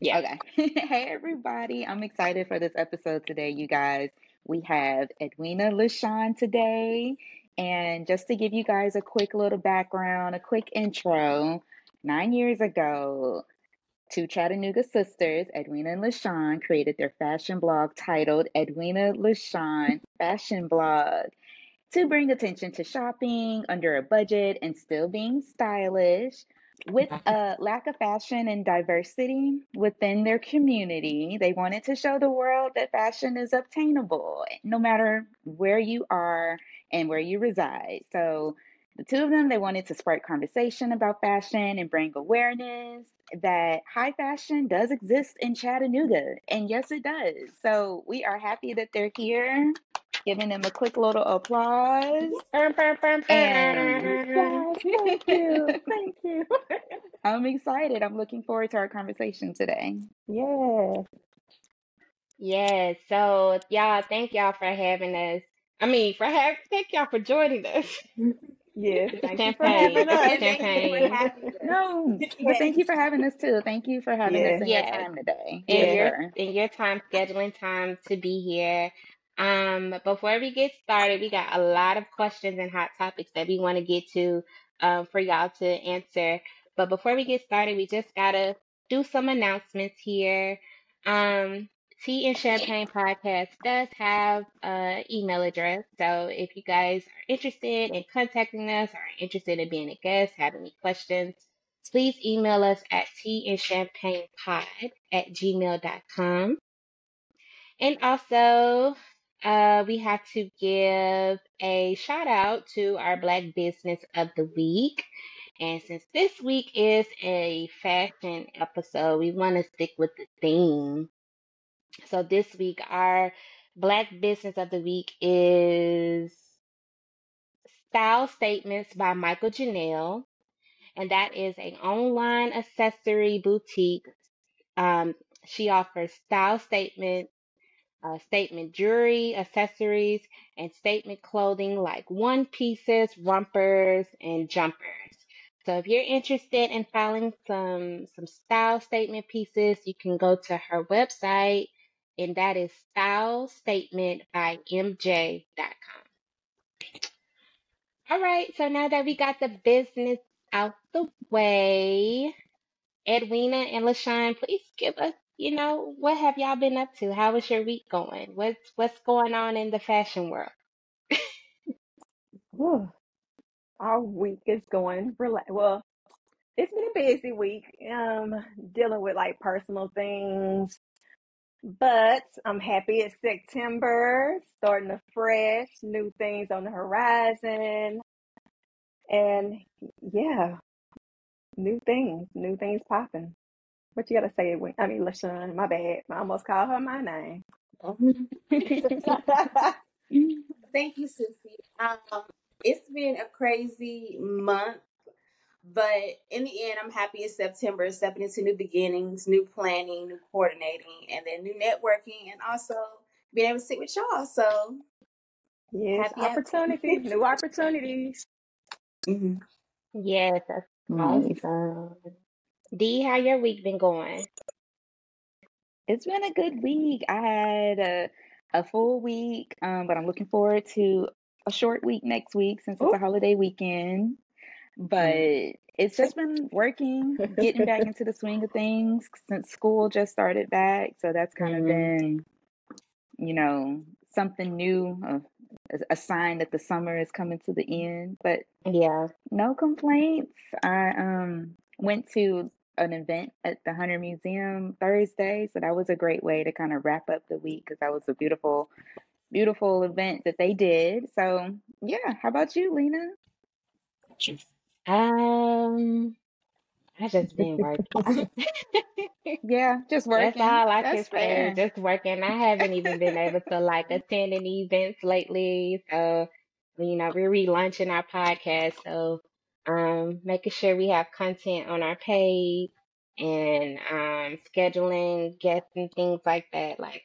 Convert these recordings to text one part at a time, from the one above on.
Yeah. Okay. hey, everybody. I'm excited for this episode today, you guys. We have Edwina LaShan today. And just to give you guys a quick little background, a quick intro, nine years ago, two Chattanooga sisters, Edwina and LaShan, created their fashion blog titled Edwina LaShan Fashion Blog to bring attention to shopping under a budget and still being stylish. With a lack of fashion and diversity within their community, they wanted to show the world that fashion is obtainable no matter where you are and where you reside. So, the two of them, they wanted to spark conversation about fashion and bring awareness that high fashion does exist in Chattanooga. And yes, it does. So, we are happy that they're here giving them a quick little applause. And burn. Thank you. Thank you. I'm excited. I'm looking forward to our conversation today. Yeah. Yes. So y'all, thank y'all for having us. I mean, for have thank y'all for joining us. Yes. It's Thank you for champagne. having us. It's champagne. No, but thank you for having us too. Thank you for having us Yeah. in your Yes. time today. And For Yeah. your sure. and your time scheduling time to be here. Um, before we get started, we got a lot of questions and hot topics that we want to get to um, for y'all to answer. But before we get started, we just gotta do some announcements here. Um, Tea and Champagne Podcast does have an email address. So if you guys are interested in contacting us or interested in being a guest, have any questions, please email us at teaandchampagnepod at gmail.com. And also, uh, we have to give a shout out to our Black Business of the Week. And since this week is a fashion episode, we want to stick with the theme. So this week, our Black Business of the Week is Style Statements by Micheal Janel. And that is an online accessory boutique. Um, she offers style statements uh, statement jewelry, accessories, and statement clothing like one pieces, rompers, and jumpers. So if you're interested in filing some some style statement pieces, you can go to her website, and that is stylestatementbymj.com. All right, so now that we got the business out the way, Edwina and LaShan, please give us, you know, what have y'all been up to? How is your week going? What's what's going on in the fashion world? Our week is going rela- well. It's been a busy week, um, dealing with like personal things, but I'm happy it's September, starting afresh, new things on the horizon, and yeah, new things, new things popping. What you gotta say, Edwin? I mean, LaShan, my bad. I almost called her my name. Thank you, Susie. Um, it's been a crazy month, but in the end, I'm happy it's September, stepping into new beginnings, new planning, new coordinating, and then new networking, and also being able to sit with y'all. So Yes, happy, happy. opportunities, new opportunities. Mhm. Yes, that's Nice. Dee, how your week been going? It's been a good week. I had a, a full week, um, but I'm looking forward to a short week next week since it's Ooh. a holiday weekend. But it's just been working, getting back into the swing of things since school just started back. So that's kind of Mhm. been, you know, something new, a, a sign that the summer is coming to the end. But Yeah. no complaints. I um went to an event at the Hunter Museum Thursday, so that was a great way to kind of wrap up the week because that was a beautiful, beautiful event that they did. So yeah, how about you, Lena? Um, I just been working. Yeah, just working. That's all I can That's say. Just working. I haven't even been able to like attend any events lately. So, you know, we're relaunching our podcast. So, um, making sure we have content on our page and um scheduling guests and things like that. Like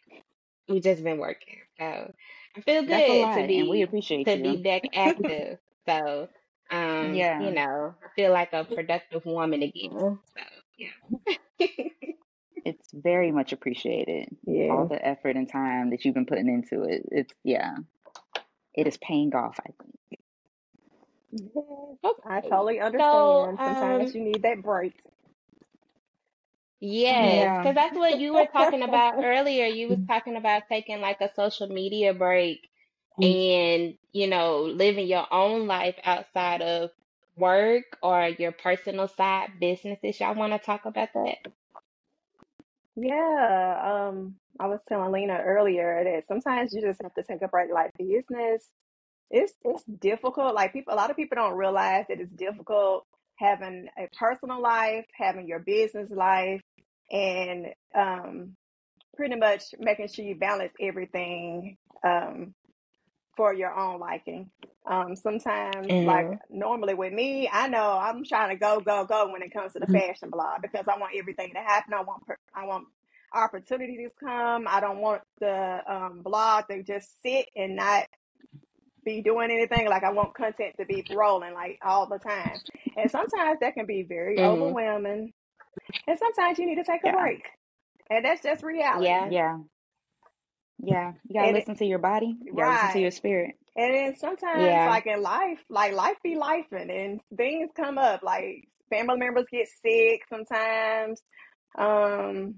we've just been working. So I feel good to and we be appreciate to be back active. So, um, you know, I feel like a productive woman again. So, yeah. It's very much appreciated. Yeah. All the effort and time that you've been putting into it. It's yeah. It is paying off, I think. Yes, I Okay. totally So, understand. Sometimes um, you need that break. yes, Yeah. because that's what you were talking about earlier. You was talking about taking like a social media break and, you know, living your own life outside of work or your personal side businesses. Y'all want to talk about that? Yeah, um, I was telling Lena earlier that sometimes you just have to take a break. Like business, it's it's difficult. Like people, a lot of people don't realize that it's difficult having a personal life, having your business life, and um, pretty much making sure you balance everything um, for your own liking. Um, sometimes, like Mm-hmm. normally with me, I know I'm trying to go, go, go when it comes to the fashion blog because I want everything to happen. I want, per- I want opportunities come. I don't want the um, blog to just sit and not be doing anything. Like I want content to be rolling like all the time. And sometimes that can be very Mm-hmm. overwhelming. And sometimes you need to take a Yeah. break. And that's just reality. Yeah. Yeah. Yeah. You gotta And it, listen to your body. You gotta listen to your spirit. And then sometimes, Yeah. like in life, like life be life, and, and things come up. Like family members get sick sometimes. Um,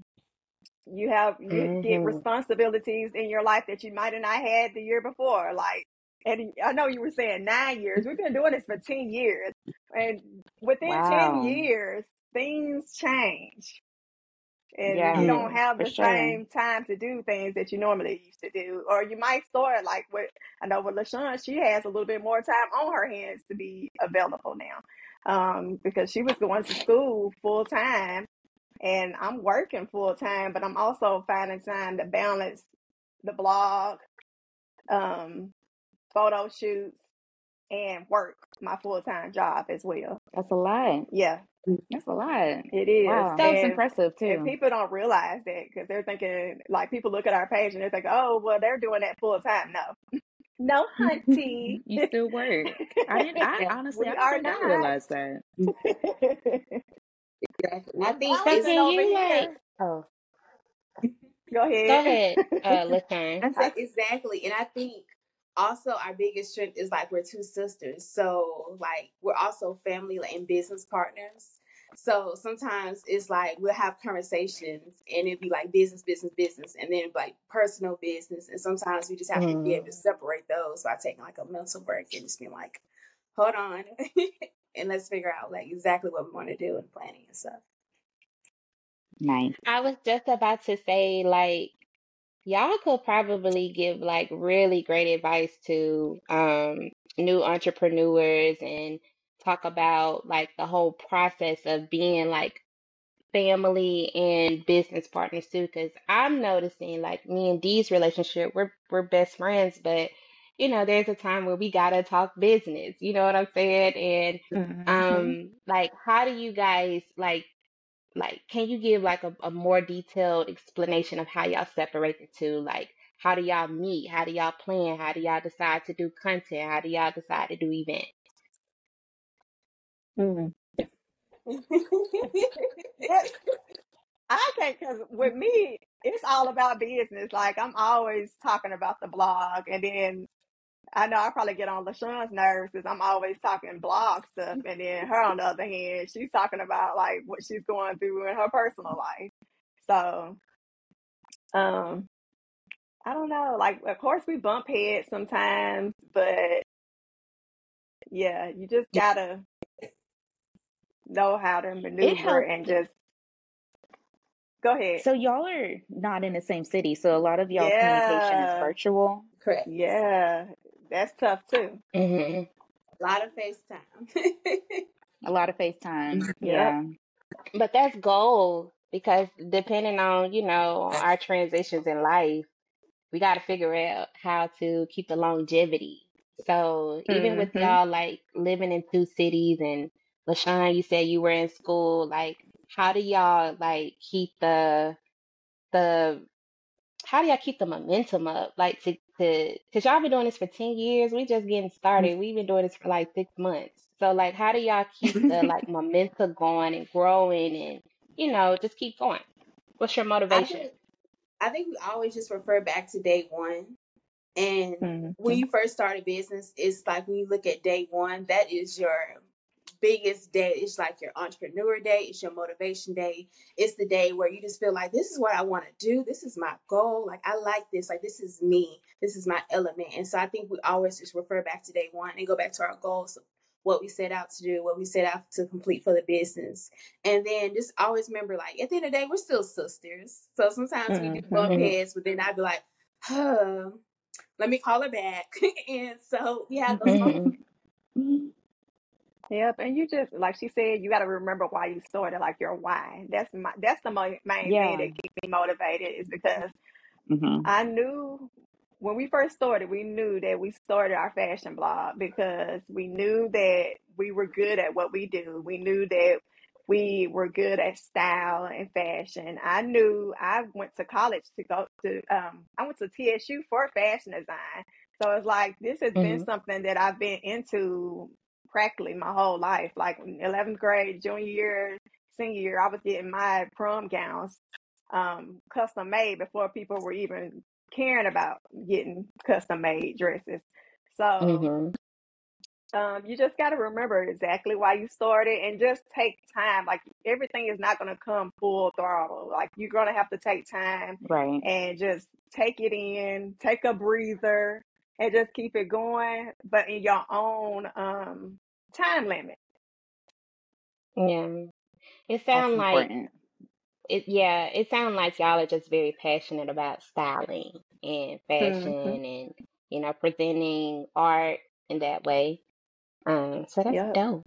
you have you get Mm-hmm. responsibilities in your life that you might have not had the year before. Like, and I know you were saying nine years. We've been doing this for ten years, and within ten years, things change. and Yeah, you don't have for the sure. same time to do things that you normally used to do. Or you might start like with I know with LaShan, she has a little bit more time on her hands to be available now. Um, because she was going to school full time and I'm working full time, but I'm also finding time to balance the blog, um, photo shoots, and work my full time job as well. That's a lot. Yeah, That's a lot. it is. Wow. So, That's And impressive And too. people don't realize that because they're thinking, like, people look at our page and they think, oh, well, they're doing that full time. No, no, hunty. You still work. I didn't I honestly we I don't are think I not. realized that. Exactly. I think so it's balancing can over you like, oh, Go go ahead. ahead, uh, LaShan. I said exactly, and I think also our biggest strength is like we're two sisters, so like we're also family and business partners. So sometimes it's like we'll have conversations and it'd be like business, business, business, and then like personal business. And sometimes we just have to be able to Mm-hmm. separate those by taking like a mental break and just being like, hold on, and let's figure out like exactly what we want to do and planning and stuff. Nice. I was just about to say, like, y'all could probably give like really great advice to um new entrepreneurs and talk about like the whole process of being like family and business partners too because i'm noticing like me and dee's relationship we're we're best friends but you know there's a time where we gotta talk business you know what i'm saying and Mm-hmm. um like how do you guys like like can you give like a, a more detailed explanation of how y'all separate the two like how do y'all meet how do y'all plan how do y'all decide to do content how do y'all decide to do events Mm. That- I can't, because with me, it's all about business. Like, I'm always talking about the blog. And then I know I probably get on LaShan's nerves because I'm always talking blog stuff. And then her, on the other hand, she's talking about like what she's going through in her personal life. So, um, I don't know. Like, of course, we bump heads sometimes, but yeah, you just gotta know how to maneuver and just go ahead. So y'all are not in the same city, so a lot of y'all communication is virtual. Correct. yeah, that's tough too. hmm A lot of FaceTime. A lot of FaceTime. Yep. Yeah. but that's gold because depending on you know our transitions in life we got to figure out how to keep the longevity. So even with Mm-hmm. y'all like living in two cities and LaShan, you said you were in school, like how do y'all like keep the the how do y'all keep the momentum up? Like to to because y'all been doing this for 10 years. We just getting started. We've been doing this for like six months. So like how do y'all keep the like momentum going and growing and you know, just keep going? What's your I motivation? think I think we always just refer back to day one. And when Mhm. you first start a business, it's like when you look at day one, that is your biggest day. It's like your entrepreneur day, it's your motivation day. It's the day where you just feel like this is what I want to do. This is my goal. Like I like this. Like this is me. This is my element. And so I think we always just refer back to day one and go back to our goals, what we set out to do, what we set out to complete for the business. And then just always remember like at the end of the day, we're still sisters. So sometimes we do bump Mhm. heads, but then I'd be like, huh, let me call her back. and so we have those moments. Mhm. Yep, and you just like she said, you got to remember why you started, like your why. That's my that's the mo- main Yeah. thing that keeps me motivated is because hmm I knew when we first started, we knew that we started our fashion blog because we knew that we were good at what we do. We knew that we were good at style and fashion. I knew I went to college to go to um I went to TSU for fashion design. So it's like this has been Mhm. something that I've been into practically my whole life. Like 11th grade, junior year, senior year, I was getting my prom gowns um, custom made before people were even caring about getting custom made dresses. So Mhm. um, you just got to remember exactly why you started and just take time. Like everything is not going to come full throttle. Like you're going to have to take time Right. and just take it in, take a breather, and just keep it going, but in your own um, time limit. Yeah. It sounds like important. It yeah, it sounds like y'all are just very passionate about styling and fashion hmm and you know, presenting art in that way. Um, so that's Yep. dope.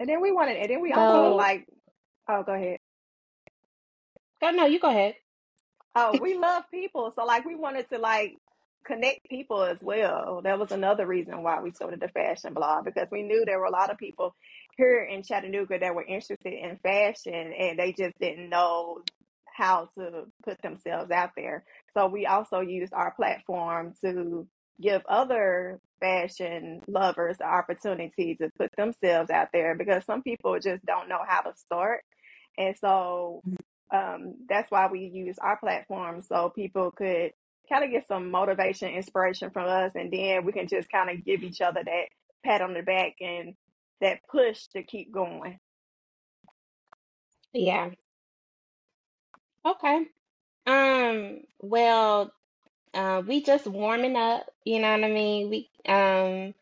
And then we wanted, and then we also like, oh, go ahead. oh no, you go ahead. Oh, we love people. So like we wanted to like connect people as well. That was another reason why we started the fashion blog because we knew there were a lot of people here in Chattanooga that were interested in fashion and they just didn't know how to put themselves out there. So we also used our platform to give other fashion lovers the opportunity to put themselves out there because some people just don't know how to start. And so um, that's why we use our platform so people could kind of get some motivation, inspiration from us, and then we can just kind of give each other that pat on the back and that push to keep going. Yeah. Okay. Um, well, uh, we just warming up, you know what I mean? We um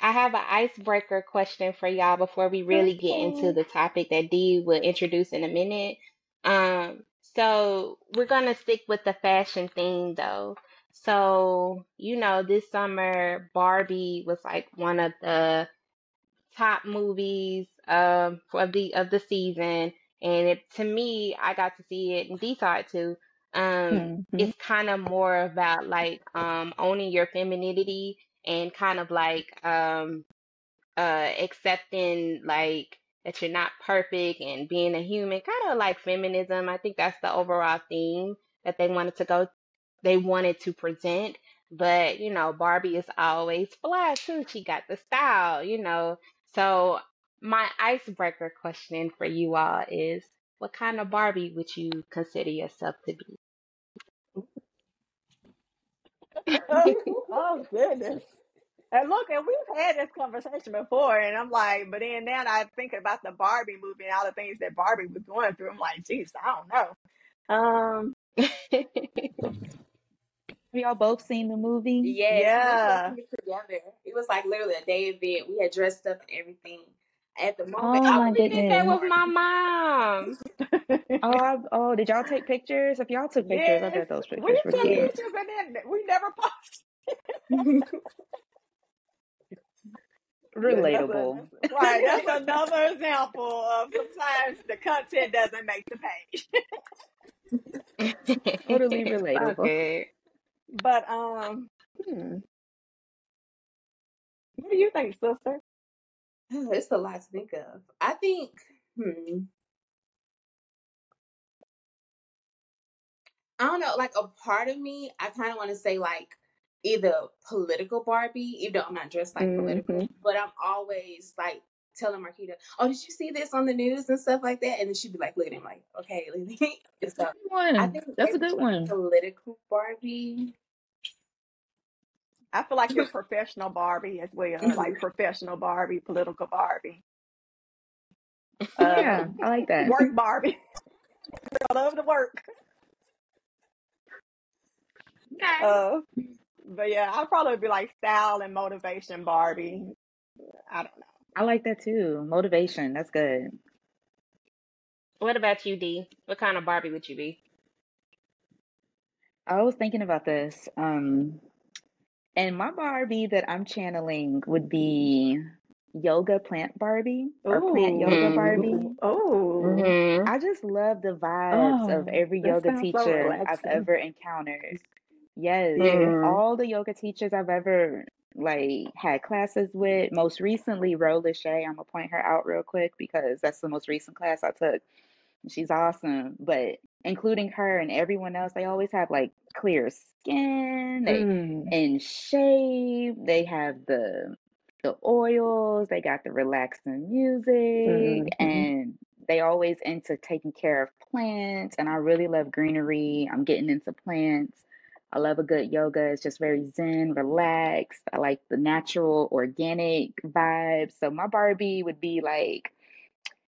I have an icebreaker question for y'all before we really get into the topic that Dee will introduce in a minute. Um, so we're gonna stick with the fashion theme though. So, you know, this summer Barbie was like one of the top movies um of the of the season and it to me I got to see it and Dee saw it too. Um hmm it's kind of more about like um owning your femininity and kind of like um uh accepting like that you're not perfect and being a human, kind of like feminism. I think that's the overall theme that they wanted to go they wanted to present. But, you know, Barbie is always fly too. She got the style, you know. So my icebreaker question for you all is what kind of Barbie would you consider yourself to be? oh goodness. And look, and we've had this conversation before, and I'm like, but then now I think about the Barbie movie and all the things that Barbie was going through. I'm like, geez, I don't know. Um, Have y'all both seen the movie? Yes, we went to go yeah, see it together. It was like literally a day event. We had dressed up and everything. At the moment, Oh I I my want to did be that with my mom. Oh, I, oh, did y'all take pictures? If y'all took pictures, I yes, bet those we pictures were took cute. yes. pictures and then we never posted. Yeah, that's a Relatable. that's right. That's another example of sometimes the content doesn't make the page. Totally It's all relatable. good. But um, hmm, what do you think, sister? it's a lot to think of. I think, hmm, I don't know, like a part of me, I kind of want to say like either political Barbie, even though I'm not dressed like political, but I'm always like telling Marquita, "Oh, did you see this on the news and stuff like that?" And then she'd be like, "Looking at him like, okay, That's a good one. I think that's a good one. Political Barbie. I feel like you're professional Barbie as well, like professional Barbie, political Barbie. Uh, yeah, I like that. Work Barbie. I love to work. Okay. Uh, but yeah, I'd probably be like style and motivation Barbie. I don't know. I like that too. Motivation. That's good. What about you, D? What kind of Barbie would you be? I was thinking about this. Um, and my Barbie that I'm channeling would be yoga plant Barbie or plant yoga. Barbie. Ooh. Oh. Mhm. I just love the vibes of Oh, every yoga sounds so teacher I've ever encountered. Yes, Mhm. all the yoga teachers I've ever like had classes with. Most recently, Ro Lachey. I'm gonna point her out real quick because that's the most recent class I took. She's awesome. But including her and everyone else, they always have like clear skin. They Mm. in shape. They have the the oils. They got the relaxing music, Mhm. and they always into taking care of plants. And I really love greenery. I'm getting into plants. I love a good yoga. It's just very zen, relaxed. I like the natural, organic vibes. So my Barbie would be like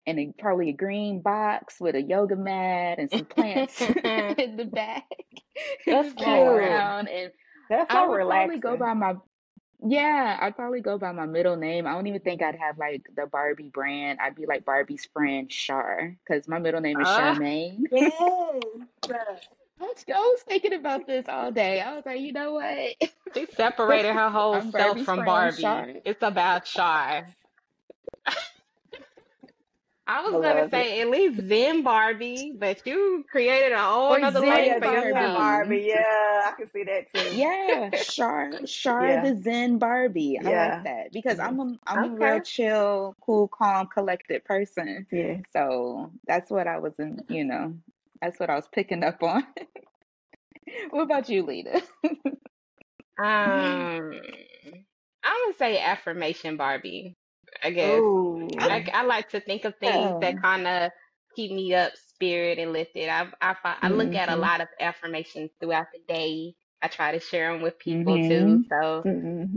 in a probably a green box with a yoga mat and some plants in the back. That's cute. around and That's I would probably go by my yeah, I'd probably go by my middle name. I don't even think I'd have like the Barbie brand. I'd be like Barbie's friend Char because my middle name is Ah. Charmaine. Yes. I was, I was thinking about this all day. I was like, you know what? She separated her whole I'm self Barbie's from Barbie. Char. It's about Shy. I was I gonna love it. say at least Zen Barbie, but you created a whole Or nother Zen lane for your Barbie. Barbie. Yeah, I can see that too. Yeah, Char, Char Yeah, the Zen Barbie. I like yeah, that because I'm a I'm a real chill, cool, calm, collected person. yeah. So that's what I was in, you know, that's what I was picking up on. What about you, Lita? Um, I would say affirmation Barbie. I guess Ooh. I, I like to think of things Yeah. that kind of keep me up, spirit, and lifted. I I I look at a Mhm. lot of affirmations throughout the day. I try to share them with people Mm-hmm. too. So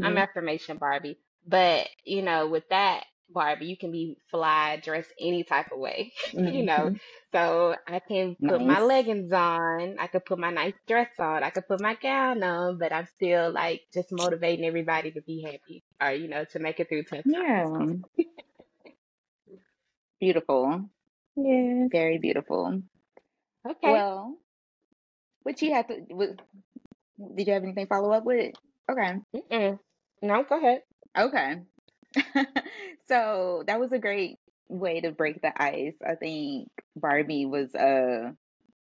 I'm Mhm. affirmation Barbie. But you know, with that Barbie, you can be fly, dress any type of way. you know, Mhm. so I can put my leggings on. I could put my nice dress on. I could put my gown on. But I'm still like just motivating everybody to be happy or you know to make it through tough times. Yeah. Beautiful. Yes. Very beautiful. Okay. Well, what you have to, what, did you have anything follow up with? Okay. Mm-mm. No, go ahead. Okay. So that was a great way to break the ice. I think Barbie was a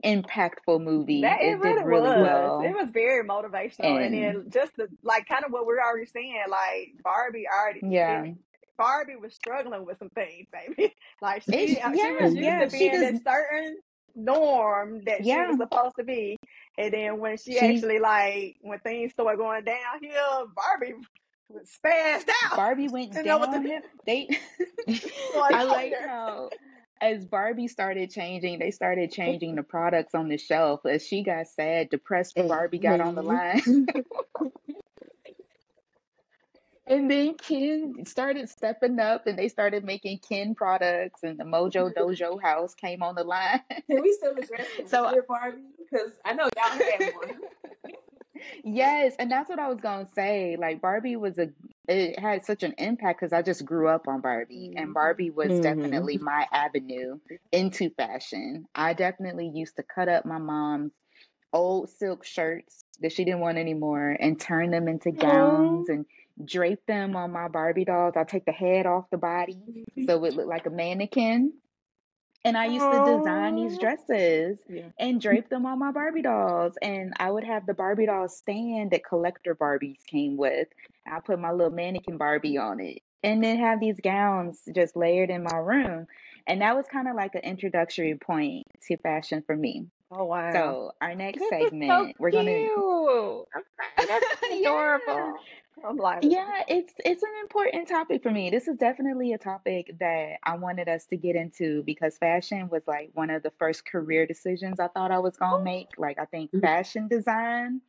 impactful movie. That it It did really really was. It was very motivational, and And then just the, like kind of what we're already saying, like Barbie already. yeah, It, Barbie was struggling with some things, baby. Like it, she uh, she was used yeah, to being in certain norm that she was supposed to be, and then when she she, actually like when things started going downhill, Barbie spazzed out. Barbie went Didn't know what to do. They, I out like how as Barbie started changing, they started changing the products on the shelf. As she got sad, depressed, Barbie got on the line. And then Ken started stepping up and they started making Ken products and the Mojo Dojo house came on the line. Can we still address the So Wizard Barbie? Because I know y'all had one. Yes, and that's what I was gonna say. Like Barbie was a it had such an impact because I just grew up on Barbie and Mhm. Barbie was Mhm. definitely my avenue into fashion. I definitely used to cut up my mom's old silk shirts that she didn't want anymore and turn them into gowns and drape them on my Barbie dolls. I'll take the head off the body so it looked like a mannequin. And I used to design these dresses Yeah. and drape them on my Barbie dolls. And I would have the Barbie doll stand that collector Barbies came with. I put my little mannequin Barbie on it. And then have these gowns just layered in my room. And that was kind of like an introductory point to fashion for me. Oh wow. So our next This is so segment, we're gonna cute. I'm sorry. That's adorable. I'm like, Yeah, it's it's an important topic for me. This is definitely a topic that I wanted us to get into because fashion was like one of the first career decisions I thought I was gonna make. Like I think Mhm. fashion design.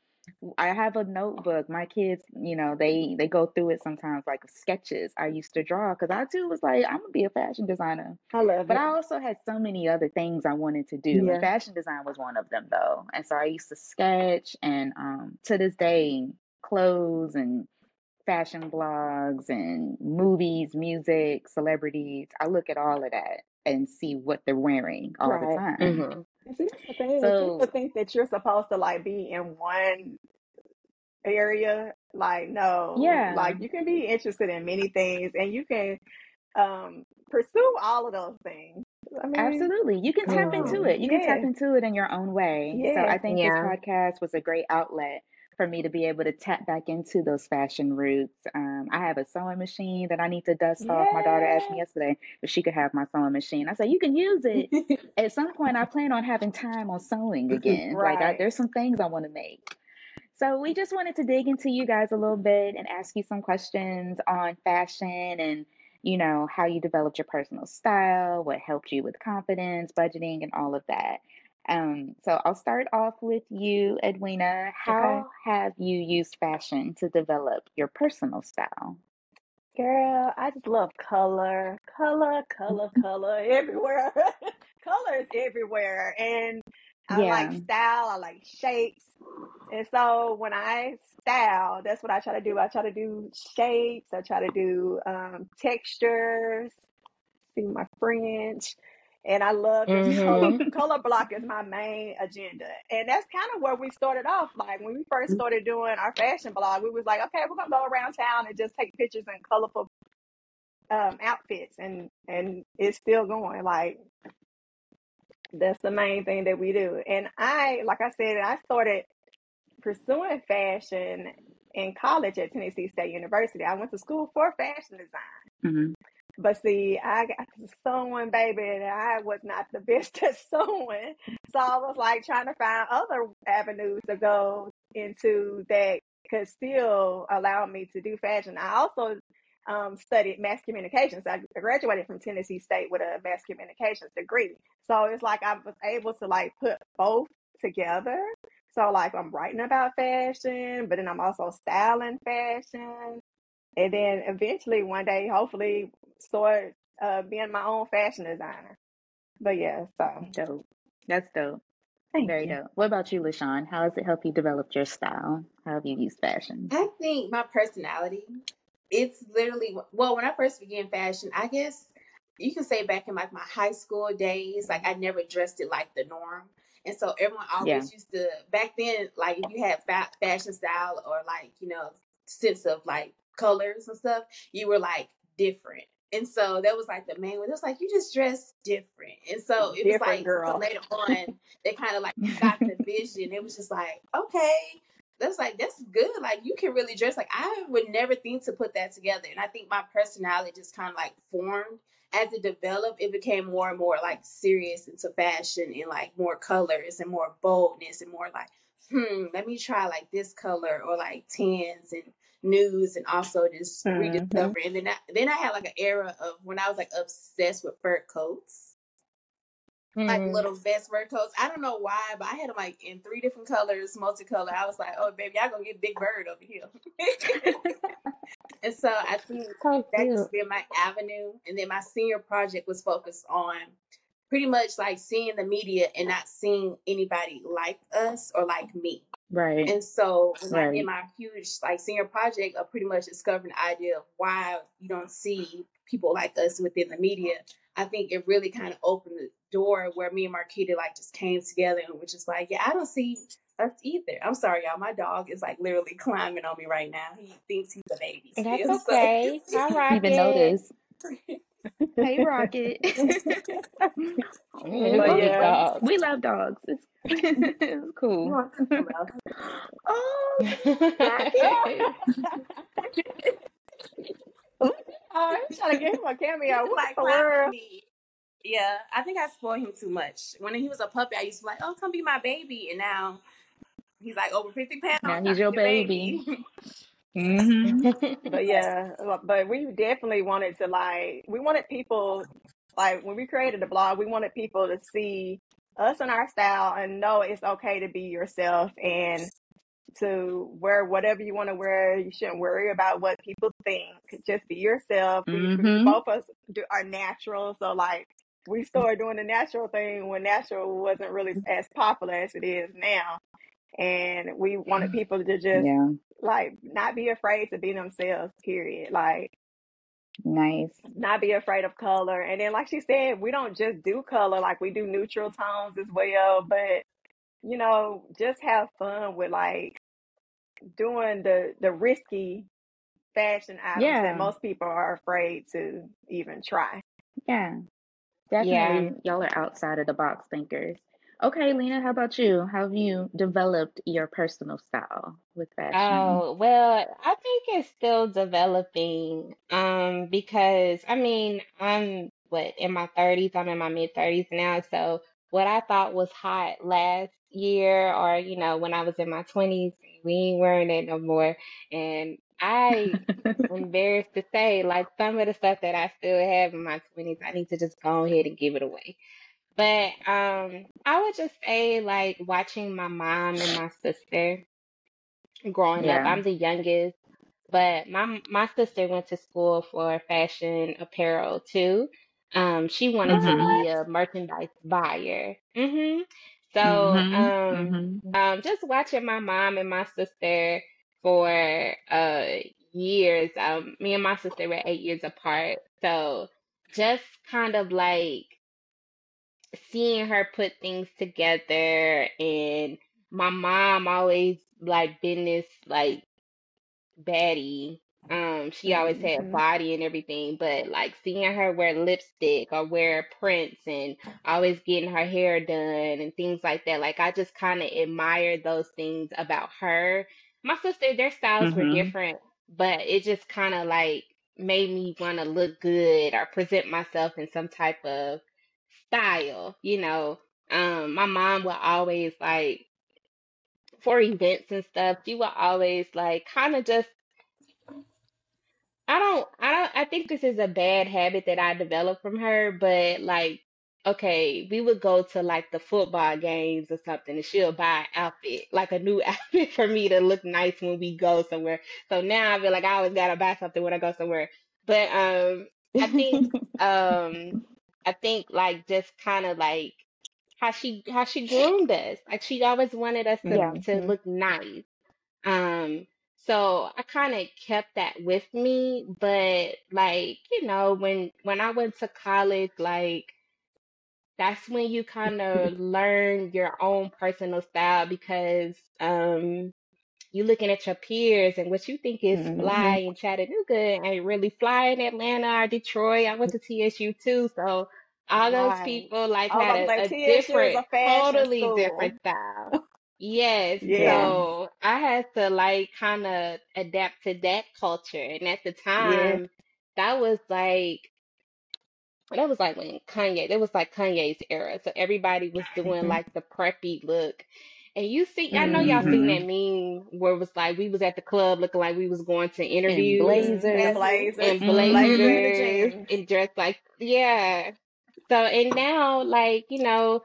I have a notebook. My kids, you know, they they go through it sometimes like sketches I used to draw because I too was like, I'm gonna be a fashion designer. I love But it. I also had so many other things I wanted to do, and Yeah. fashion design was one of them though. And so I used to sketch, and um, to this day, clothes and fashion blogs and movies, music, celebrities. I look at all of that and see what they're wearing all the Right. time. hmm see, that's the thing. People think that you're supposed to like be in one area. Like, no, yeah, like you can be interested in many things and you can um pursue all of those things. I mean, absolutely. You can come tap into it. You can tap into it in your own way. So I Yes. think this podcast was a great outlet for me to be able to tap back into those fashion roots. Um, I have a sewing machine that I need to dust off. My daughter asked me yesterday if she could have my sewing machine. I said, you can use it. At some point, I plan on having time on sewing again. Like, I, there's some things I want to make. So we just wanted to dig into you guys a little bit and ask you some questions on fashion and, you know, how you developed your personal style, what helped you with confidence, budgeting, and all of that. Um, so I'll start off with you, Edwina. Okay. How have you used fashion to develop your personal style? Girl, I just love color, color, color, color everywhere. color is everywhere. And I like style, I like shapes. And so when I style, that's what I try to do. I try to do shapes, I try to do um, textures, see my French. And I love just color color block is my main agenda. And that's kind of where we started off. Like when we first started doing our fashion blog, we was like, okay, we're gonna go around town and just take pictures in colorful um outfits and and it's still going. Like that's the main thing that we do. And I like I said, I started pursuing fashion in college at Tennessee State University. I went to school for fashion design. hmm But see, I got to sewing, baby, and I was not the best at sewing. So I was like trying to find other avenues to go into that could still allow me to do fashion. I also um, studied mass communications. I graduated from Tennessee State with a mass communications degree. So it's like I was able to like put both together. So like I'm writing about fashion, but then I'm also styling fashion. And then eventually one day, hopefully, start uh, being my own fashion designer. But yeah, so Dope. That's dope. thank you. Very you. dope. What about you, LaShan? How has it helped you develop your style? How have you used fashion? I think my personality, it's literally well, when I first began fashion, I guess you can say back in like my high school days, like I never dressed it like the norm. And so everyone Yeah. always used to back then, like if you had fa- fashion style or like, you know, sense of like colors and stuff, you were like different. And so that was like the main one. It was like you just dress different. And so it was Different like so girl. later on they kind of like got the vision. It was just like, okay, that's like that's good. Like you can really dress. Like I would never think to put that together. And I think my personality just kind of like formed as it developed. It became more and more like serious into fashion and like more colors and more boldness and more like, hmm, let me try like this color or like tans and nudes and also just hmm rediscover. And then I, then I had like an era of when I was like obsessed with fur coats like Mm. little vest fur coats. I don't know why, but I had them like in three different colors, multicolor. I was like, oh baby, y'all gonna get Big Bird over here. and so I think So that just been my avenue. And then my senior project was focused on pretty much like seeing the media and not seeing anybody like us or like me. Right. And so when I did my huge like senior project of pretty much discovering the idea of why you don't see people like us within the media, I think it really kind of opened the door where me and Marquita like just came together and was just like, yeah, I don't see us either. I'm sorry, y'all. My dog is like literally climbing on me right now. He thinks he's a baby That's still. okay. Hi, Even notice. So Hey, Rocket. But yeah, dogs. we love dogs. It's, it's cool. want to? Oh, yeah. I'm trying to get him a cameo. What like the world? Yeah, I think I spoiled him too much. When he was a puppy, I used to be like, "Oh, come be my baby," and now he's like over fifty pounds. now he's your baby. baby. Mm-hmm. But yeah, uh, but we definitely wanted to like we wanted people like when we created the blog, we wanted people to see us and our style and know it's okay to be yourself and to wear whatever you want to wear. You shouldn't worry about what people think. Just be yourself. We, we Mm-hmm. both of us do, are natural, so like we started doing the natural thing when natural wasn't really as popular as it is now, and we wanted people to just Yeah. Like not be afraid to be themselves. Period. Like Nice. not be afraid of color. And then, like she said, we don't just do color, like we do neutral tones as well. But you know, just have fun with like doing the the risky fashion items Yeah. that most people are afraid to even try. Yeah. Yeah. Definitely, y'all are outside of the box thinkers. Okay, Lena, how about you? How have you developed your personal style with fashion? Oh, well, I think it's still developing. Um, because I mean, I'm what in my 30s, I'm in my mid 30s now, so what I thought was hot last year or, you know, when I was in my 20s, we ain't wearing it no more. And I am embarrassed to say, like some of the stuff that I still have in my 20s, I need to just go ahead and give it away. But um, I would just say like watching my mom and my sister growing up. I'm the youngest, but my my sister went to school for fashion apparel too. Um, she wanted to Mm-hmm. be a merchandise buyer. hmm So, Mm-hmm. um, Mm-hmm. um, just watching my mom and my sister for uh years. Um, me and my sister were eight years apart. So just kind of like seeing her put things together and my mom always like been this like baddie. Um, she always had hmm body and everything, but like seeing her wear lipstick or wear prints and always getting her hair done and things like that. Like I just kind of admired those things about her. My sister, their styles were Mm-hmm. different, but it just kind of like made me want to look good or present myself in some type of style, you know. Um, my mom would always like for events and stuff, she would always like kind of just I don't, I don't, I think this is a bad habit that I developed from her, but like, okay, we would go to like the football games or something and she'll buy an outfit, like a new outfit for me to look nice when we go somewhere. So now I feel like I always gotta buy something when I go somewhere. But um, I think, um, I think like just kind of like how she, how she groomed us. Like she always wanted us to, Yeah. to hmm look nice. Um, so I kind of kept that with me, but like, you know, when when I went to college, like that's when you kind of learn your own personal style because um you looking at your peers and what you think is hmm fly in Chattanooga ain't really fly in Atlanta or Detroit. I went to TSU too, so all those people like I was had a, say a different, a fashion totally different style. Yes, Yeah. So I had to like kind of adapt to that culture. And at the Yes. time, that was like that was like when Kanye, that was like Kanye's era. So everybody was doing like the preppy look. And you see, I know y'all seen that Mm-hmm. hmm meme where it was like we was at the club looking like we was going to In interviews hmm And blazers. blazers. and Blazers and the blazers jeans. and dressed like, yeah. So, and now like, you know,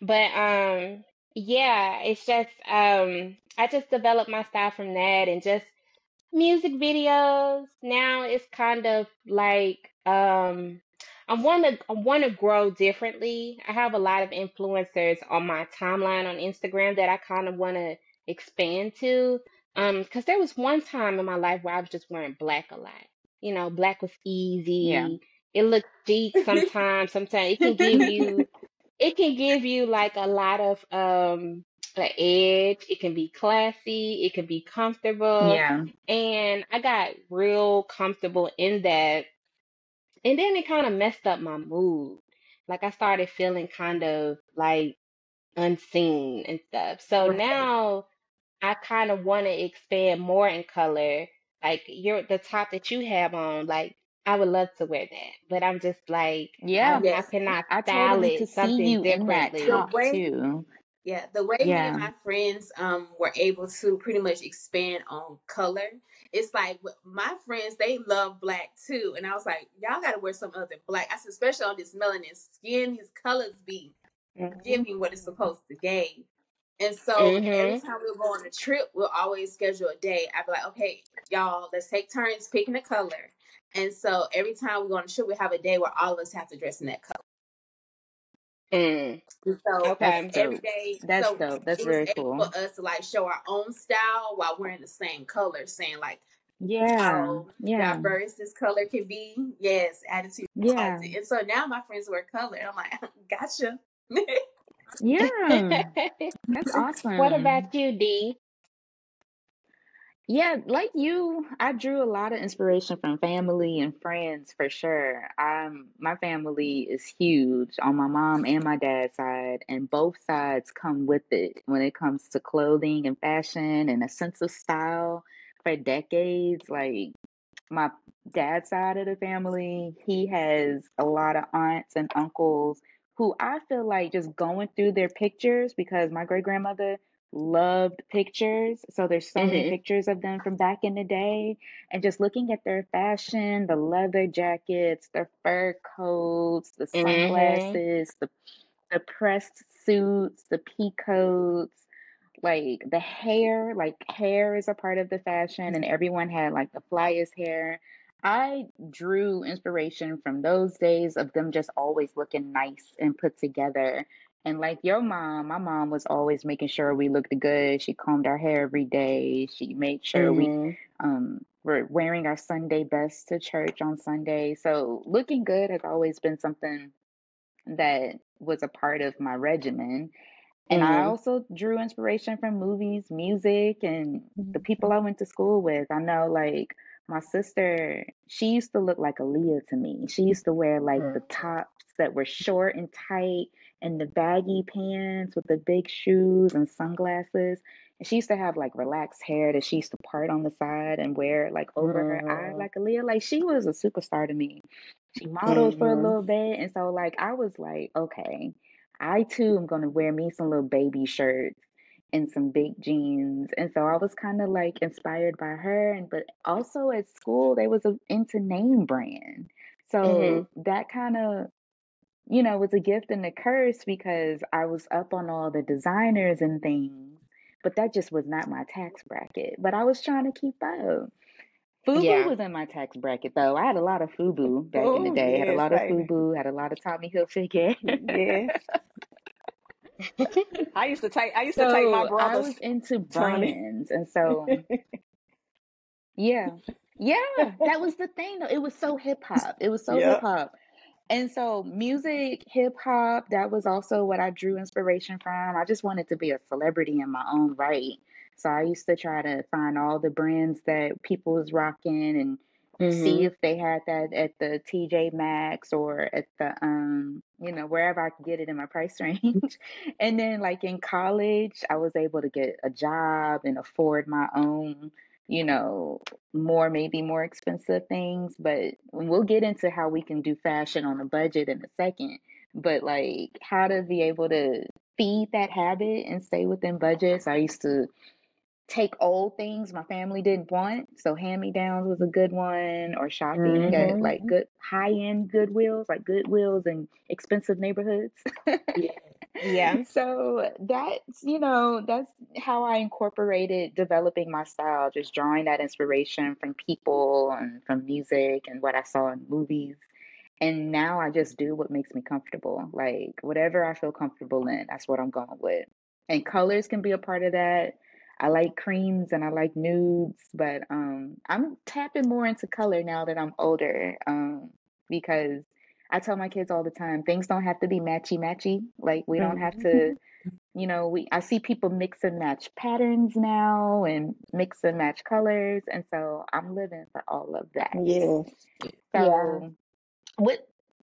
but um yeah, it's just um I just developed my style from that and just music videos. Now it's kind of like um I want to I want to grow differently. I have a lot of influencers on my timeline on Instagram that I kind of want to expand to. Um, because there was one time in my life where I was just wearing black a lot. You know, black was easy. Yeah. It looks deep sometimes. Sometimes it can give you it can give you like a lot of um an edge. It can be classy, it can be comfortable, Yeah. and I got real comfortable in that. And then it kind of messed up my mood. Like I started feeling kind of like unseen and stuff. So Right. now I kind of want to expand more in color. Like your the top that you have on, like I would love to wear that, but I'm just like, Yeah. how how yes. can I I style totally it see something you in that The differently? top way too. Yeah, the way me and my friends um were able to pretty much expand on color, it's like my friends they love black too, and I was like, y'all got to wear some other black. I said, especially on this melanin skin, these colors be Mhm. giving what it's supposed to give. And so every Mm-hmm. time we'll go on a trip, we'll always schedule a day. I'd be like, okay, y'all, let's take turns picking a color. And so every time we go on a trip, we have a day where all of us have to dress in that color. Mm. And so Okay. That's every dope. day, That's so dope. That's it was very able cool. for us to like show our own style while wearing the same color, saying like Yeah. how Yeah. diverse this color can be. Yes, add it to your Yeah. closet. And so now my friends wear color, I'm like, gotcha. Yeah. That's awesome. what about you, D? Yeah, like you, I drew a lot of inspiration from family and friends for sure. Um, my family is huge on my mom and my dad's side, and both sides come with it when it comes to clothing and fashion and a sense of style for decades. Like my dad's side of the family, he has a lot of aunts and uncles who I feel like just going through their pictures because my great grandmother loved pictures. So there's so many Mm-hmm. pictures of them from back in the day. And just looking at their fashion, the leather jackets, their fur coats, the Mm-hmm. sunglasses, the the pressed suits, the pea coats, like the hair, like hair is a part of the fashion, and everyone had like the flyest hair. I drew inspiration from those days of them just always looking nice and put together. And like your mom, my mom was always making sure we looked good. She combed our hair every day. She made sure we Mm-hmm. um were wearing our Sunday best to church on Sunday. So looking good has always been something that was a part of my regimen. And I Mm-hmm. also drew inspiration from movies, music, and the people Mhm. I went to school with. I know, like, my sister, she used to look like Aaliyah to me. She used to wear, like, the tops that were short and tight and the baggy pants with the big shoes and sunglasses. And she used to have, like, relaxed hair that she used to part on the side and wear, like, over her eye Mm-hmm. like Aaliyah. Like, she was a superstar to me. She modeled for a Mm-hmm. little bit. And so, like, I was like, okay. I too am gonna wear me some little baby shirts and some big jeans. And so I was kind of like inspired by her. And but also at school they was a, into name brand. Mm-hmm. So that kind of, you know, it was a gift and a curse because I was up on all the designers and things, but that just was not my tax bracket. But I was trying to keep up. FUBU Yeah. was in my tax bracket though. I had a lot of FUBU back in the Oh, day. Had a yes, lot of baby. FUBU, had a lot of Tommy Hilfiger. Yes. I used to take I used to take my So I was into brands, and so yeah, yeah, that was the thing though. It was so hip hop. It was so hip hop. And so music, hip hop, that was also what I drew inspiration from. I just wanted to be a celebrity in my own right. So I used to try to find all the brands that people was rocking and see Mm-hmm. if they had that at the TJ Maxx or at the um, you know, wherever I could get it in my price range. And then like in college, I was able to get a job and afford my own, you know, more maybe more expensive things, but we'll get into how we can do fashion on a budget in a second. But like how to be able to feed that habit and stay within budgets. I used to take old things my family didn't want. So hand-me-downs was a good one, or shopping at Mm-hmm. like good high-end Goodwills, like Goodwills in expensive neighborhoods. Yeah. So that's, you know, that's how I incorporated developing my style, just drawing that inspiration from people and from music and what I saw in movies. And now I just do what makes me comfortable. Like whatever I feel comfortable in, that's what I'm going with. And colors can be a part of that. I like creams and I like nudes, but um I'm tapping more into color now that I'm older. Um because I tell my kids all the time, things don't have to be matchy matchy. Like we don't have to, you know, we I see people mix and match patterns now and mix and match colors, and so I'm living for all of that. Yes. Yeah. So what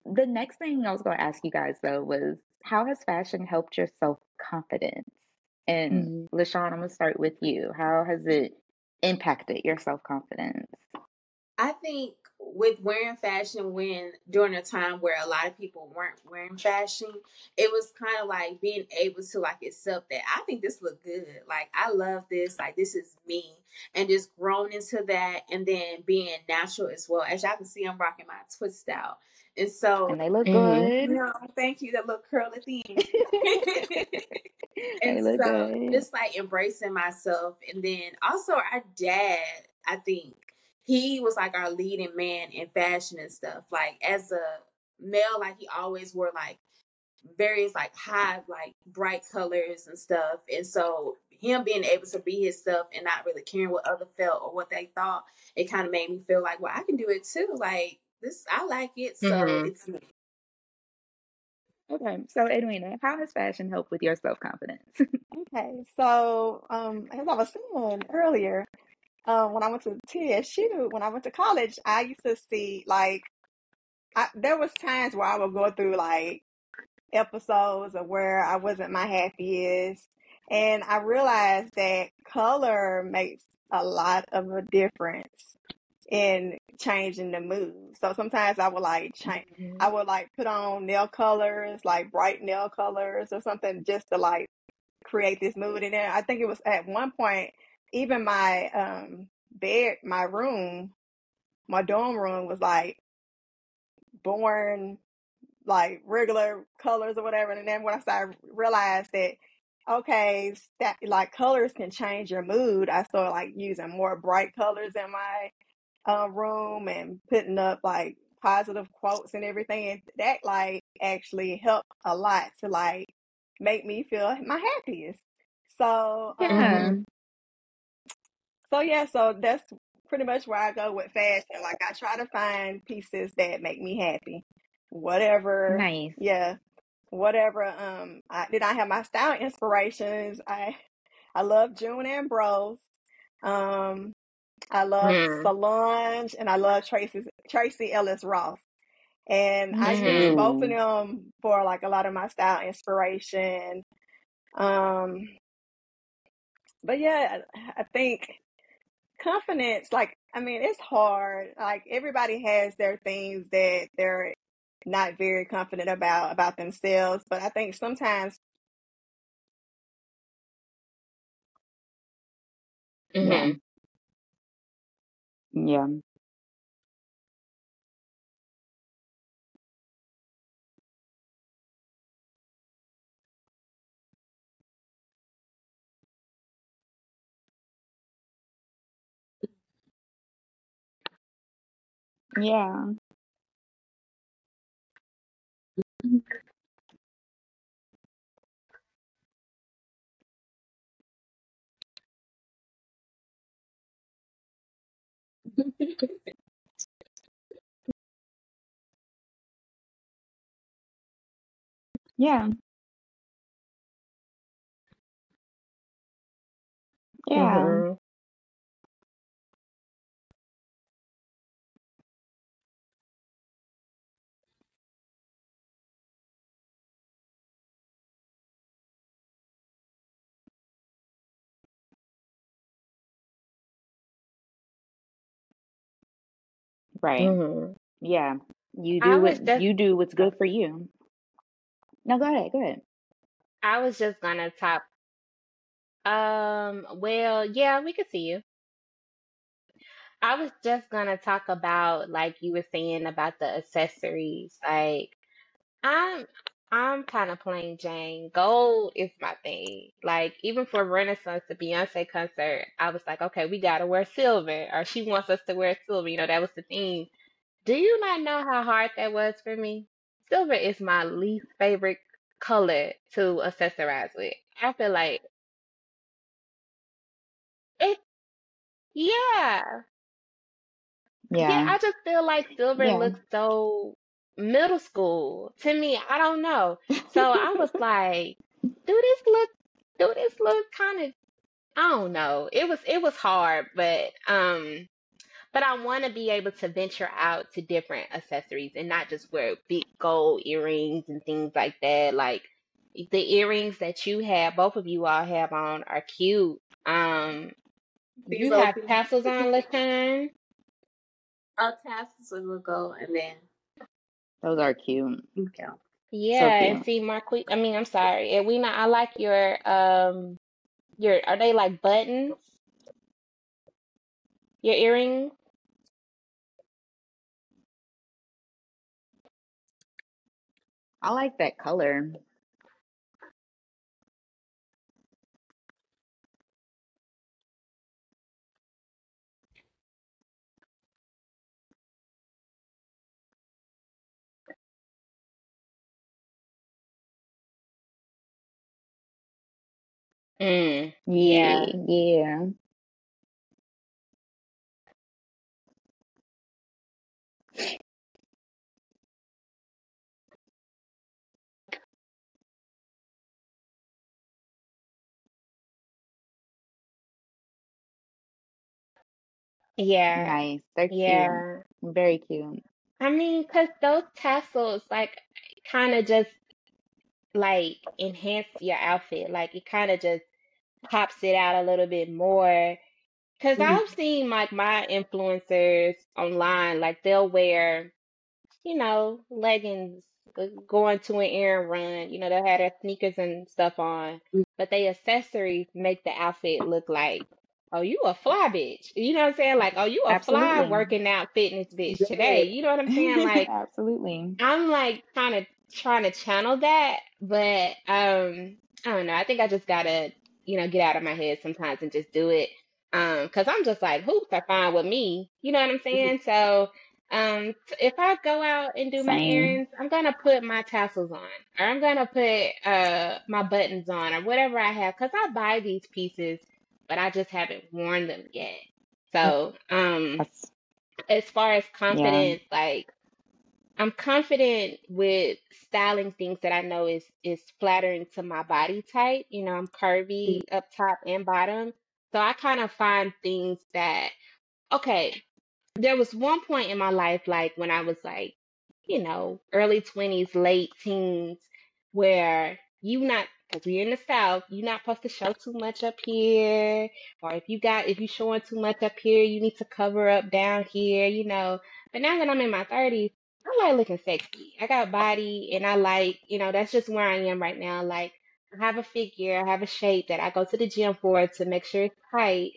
the next thing I was going to ask you guys though was how has fashion helped your self-confidence? And Mm-hmm. LaShan, I'm gonna start with you. How has it impacted your self-confidence? I think with wearing fashion when during a time where a lot of people weren't wearing fashion, it was kind of like being able to like accept that I think this look good. Like I love this. Like this is me, and just grown into that, and then being natural as well. As y'all can see, I'm rocking my twist out, and so And they look Mhm. good. no, thank you. That little curl at the end. they and look so good. just like embracing myself and then also our dad i think he was like our leading man in fashion and stuff like as a male like he always wore like various like high like bright colors and stuff and so him being able to be his stuff and not really caring what other felt or what they thought it kind of made me feel like well i can do it too like this i like it so Mhm. it's me Okay, so Edwina, how has fashion helped with your self confidence? Okay, so um, as I was saying earlier, um, when I went to TSU, when I went to college, I used to see like I, there was times where I would go through like episodes of where I wasn't my happiest, and I realized that color makes a lot of a difference in changing the mood. So sometimes I would like change. I would like put on nail colors, like bright nail colors or something, just to like create this mood. And then I think it was at one point, even my um bed, my room, my dorm room was like born like regular colors or whatever. And then when I started realize that okay, that like colors can change your mood, I started like using more bright colors in my uh, room and putting up like positive quotes and everything. And that like actually helped a lot to like make me feel my happiest. So Yeah. um so yeah, so that's pretty much where I go with fashion. Like I try to find pieces that make me happy. Whatever Nice. yeah. Whatever um I did I have my style inspirations. I I love June Ambrose. Um I love Mhm. Solange and I love Tracee Tracee Ellis Ross. And I use both of them for like a lot of my style inspiration. Um but yeah, I think confidence, like, I mean, it's hard. Like, everybody has their things that they're not very confident about about themselves. But I think sometimes, mm-hmm. Yeah. Yeah. Yeah. Yeah. Mhm. Right. Mhm. Yeah. You do what just you do what's good for you. No, go ahead. Go ahead. I was just gonna top. Um. Well, yeah, we could see you. I was just gonna talk about like you were saying about the accessories. Like I'm I'm kind of plain Jane. Gold is my thing. Like even for Renaissance, the Beyonce concert, I was like, okay, we gotta wear silver, or she wants us to wear silver. You know, that was the theme. Do you not know how hard that was for me? Silver is my least favorite color to accessorize with. I feel like it. Yeah, yeah. Yeah. I just feel like silver Yeah. looks so middle school to me. I don't know. So I was like, do this look? Do this look kind of? I don't know. It was it was hard, but um. But I want to be able to venture out to different accessories and not just wear big gold earrings and things like that. Like the earrings that you have, both of you all have on, are cute. Um, these you old have tassels on, LaShan. Oh, tassels will go, and then Those are cute. okay. Yeah, So and cute. see, Marquis, I mean, I'm sorry, Edwina, I like your um your are they like buttons? Your earrings? I like that color. Mm, Yeah, yeah. yeah. Nice. They're cute. Yeah. Very cute. I mean, because those tassels like kind of just like enhance your outfit. Like it kind of just pops it out a little bit more. 'Cause Mhm. I've seen like my influencers online, like they'll wear, you know, leggings going to an errand run. You know, they'll have their sneakers and stuff on, Mm. but they accessories make the outfit look like, oh, you a fly bitch. You know what I'm saying? Like, oh, you a fly working out fitness bitch today. You know what I'm saying? Like. Absolutely. I'm like kind of trying to channel that, but um, I don't know. I think I just gotta, you know, get out of my head sometimes and just do it. Um, cause I'm just like hoops are fine with me. You know what I'm saying? So, um, if I go out and do my Same. errands, I'm gonna put my tassels on, or I'm gonna put uh my buttons on, or whatever I have. Cause I buy these pieces, but I just haven't worn them yet. So, um, That's as far as yeah. confidence, like. I'm confident with styling things that I know is is flattering to my body type. You know, I'm curvy mm-hmm. up top and bottom. So I kind of find things that okay, there was one point in my life like when I was like, you know, early 20s, late teens where you not because we're in the South, you're not supposed to show too much up here. Or if you got if you're showing too much up here, you need to cover up down here, you know. But now that I'm in my 30s, I like looking sexy. I got body and I like, you know, that's just where I am right now. Like I have a figure, I have a shape that I go to the gym for to make sure it's tight.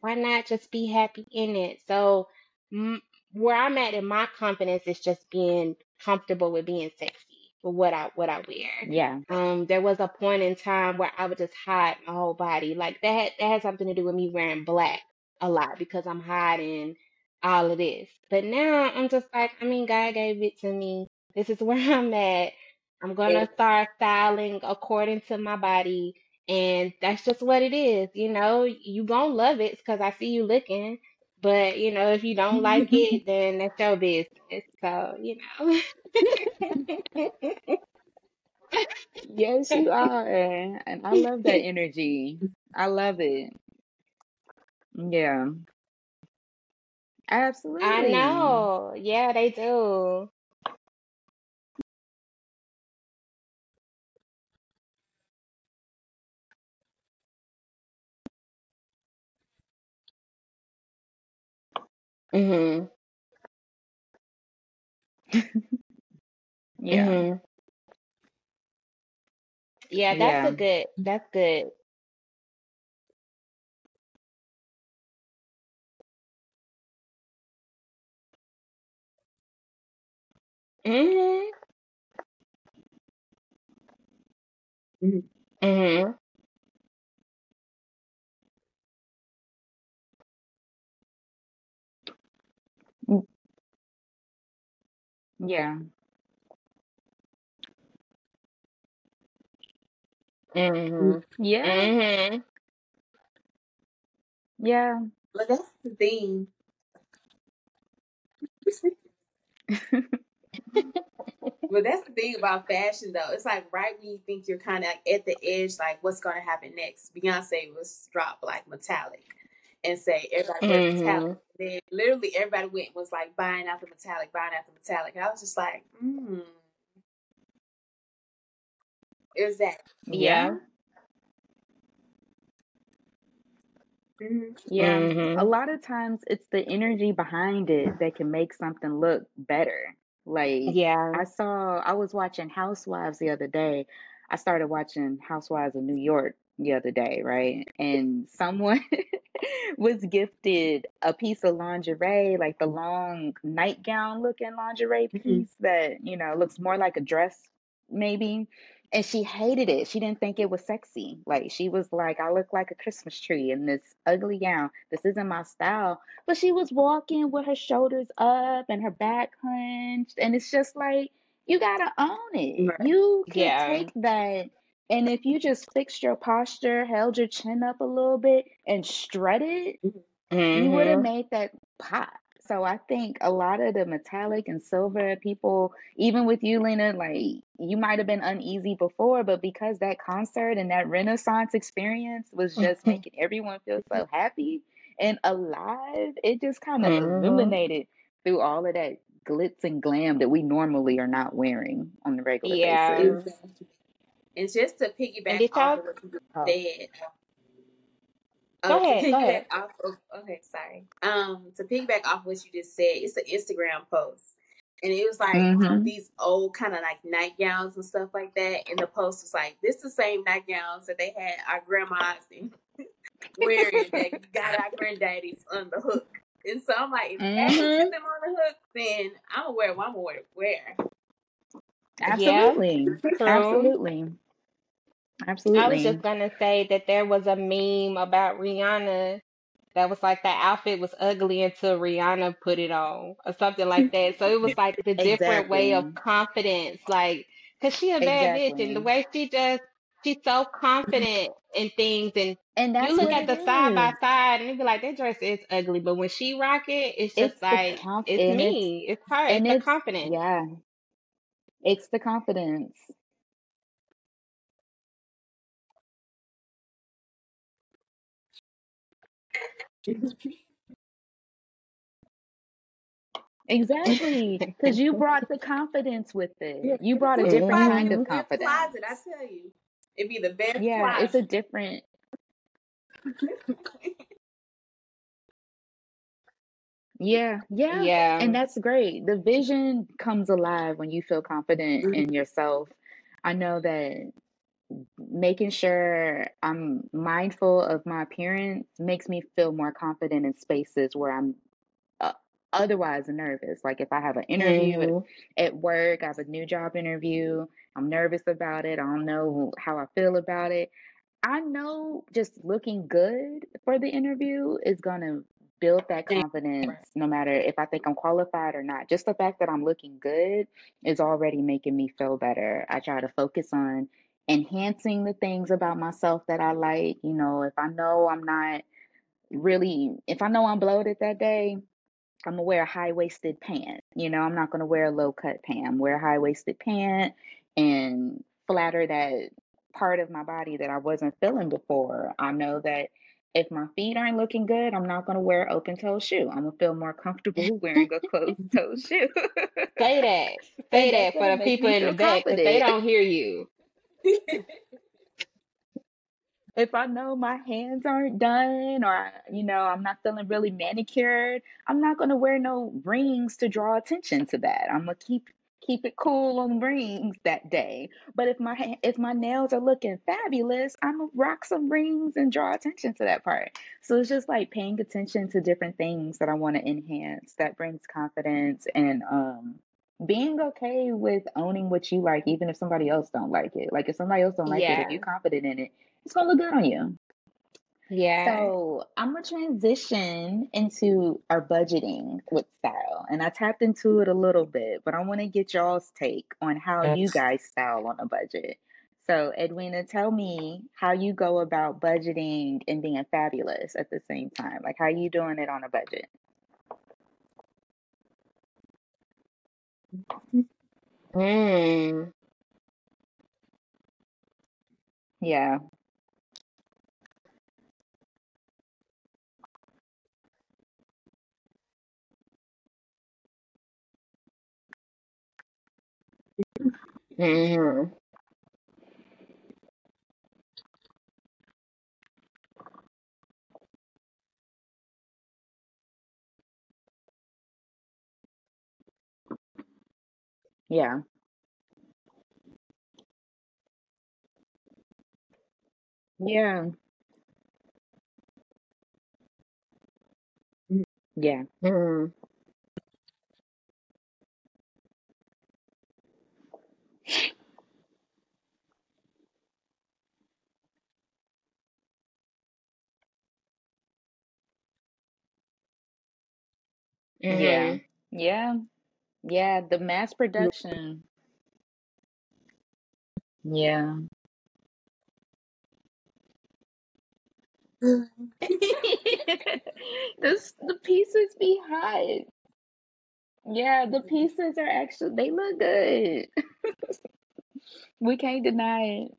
Why not just be happy in it? So m where I'm at in my confidence is just being comfortable with being sexy for what I what I wear. Yeah. Um, there was a point in time where I would just hide my whole body. Like that that had something to do with me wearing black a lot because I'm hiding all of this. But now I'm just like, I mean, God gave it to me. This is where I'm at. I'm gonna start styling according to my body, and that's just what it is. You know, you gonna love it because I see you looking. But you know, if you don't like it, then that's your business. So, you know. Yes, you are. And I love that energy. I love it. Yeah. I Absolutely. know. Yeah, they do. Mhm. Yeah. Mhm. Yeah, that's a Yeah. good. That's good. Mhm. Mhm. Mhm. Mm, Yeah. Mhm. Yeah. Mhm. Yeah. But that's the thing. But that's the thing about fashion, though. It's like right when you think you're kind of like at the edge, like what's going to happen next. Beyonce was drop like metallic and say everybody wear metallic. Then literally everybody went was like buying out the metallic, buying out the metallic. And I was just like, hmm, it was that. Yeah. Yeah. Mhm. Yeah, a hmm lot of times it's the energy behind it that can make something look better. Like Yeah. I saw, I was watching Housewives the other day. I started watching Housewives of New York the other day, right? And someone was gifted a piece of lingerie, like the long nightgown looking lingerie Mhm. piece that, you know, looks more like a dress, maybe. And she hated it. She didn't think it was sexy. Like she was like, I look like a Christmas tree in this ugly gown. This isn't my style. But she was walking with her shoulders up and her back hunched. And it's just like, you gotta own it. Right. You can yeah. take that. And if you just fixed your posture, held your chin up a little bit, and strutted, you would have mm-hmm. made that pop. So I think a lot of the metallic and silver people, even with you, Lena, like you might have been uneasy before, but because that concert and that Renaissance experience was just making everyone feel so happy and alive, it just kind of hmm illuminated through all of that glitz and glam that we normally are not wearing on the regular Yeah. basis. And just to And piggyback did off y'all of what you just Oh. said, go uh, to ahead? Go piggyback ahead. off of okay, sorry. Um, to piggyback off what you just said, it's an Instagram post. And it was like Mm-hmm. these old kind of like nightgowns and stuff like that. And the post was like, this is the same nightgowns that they had our grandmas and wearing that got our granddaddies on the hook. And so I'm like, if that can Mm-hmm. get them on the hook, then I'm gonna wear what I'm gonna wear. wear. Yeah. Absolutely. Absolutely. I was just gonna say that there was a meme about Rihanna that was like the outfit was ugly until Rihanna put it on or something like that. So it was like the different way of confidence, like, cause she a bad bitch and the way she just she's so confident in things and And you look at the side by side and you be like, that dress is ugly, but when she rock it, it's just It's like conf it's and it's me, it's her, and it's the it's confidence. yeah, it's the confidence. Exactly. Because you brought the confidence with Yeah, it. You brought a a different closet, kind of best closet, I confidence. tell you. It'd be the best Yeah, it's a different yeah, yeah. Yeah. And that's great. The vision comes alive when you feel confident Mhm. in yourself. I know that making sure I'm mindful of my appearance makes me feel more confident in spaces where I'm uh, otherwise nervous. Like if I have an interview at, hmm at work, I have a new job interview, I'm nervous about it, I don't know how I feel about it. I know just looking good for the interview is going to build that confidence no matter if I think I'm qualified or not. Just the fact that I'm looking good is already making me feel better. I try to focus on enhancing the things about myself that I like. You know, if I know I'm not really, if I know I'm bloated that day, I'm gonna wear a high waisted pant. You know, I'm not gonna wear a low cut pant. Wear a high waisted pant and flatter that part of my body that I wasn't feeling before. I know that if my feet aren't looking good, I'm not gonna wear open toe shoe. I'm gonna feel more comfortable wearing a closed toe shoe. Say that. Say that for the people in the back they don't hear you. If I know my hands aren't done or you know I'm not feeling really manicured, I'm not gonna wear no rings to draw attention to that. I'm gonna keep keep it cool on rings that day. But if my if my nails are looking fabulous, I'm gonna rock some rings and draw attention to that part. So it's just like paying attention to different things that I want to enhance that brings confidence and um being okay with owning what you like even if somebody else don't like it. Like if somebody else don't like it, if you're confident in it, it's gonna look good on you. Yeah. So I'm gonna transition into our budgeting with style, and I tapped into it a little bit, but I want to get y'all's take on how you guys style on a budget. So Edwina, tell me how you go about budgeting and being fabulous at the same time. Like how you doing it on a budget? Mm. Yeah. hmm Yeah. Yeah. Yeah. Mm. Yeah. Mhm. Yeah. Yeah. The mass production. Yeah. The the pieces be hot. Yeah, the pieces are actually they look good. We can't deny it.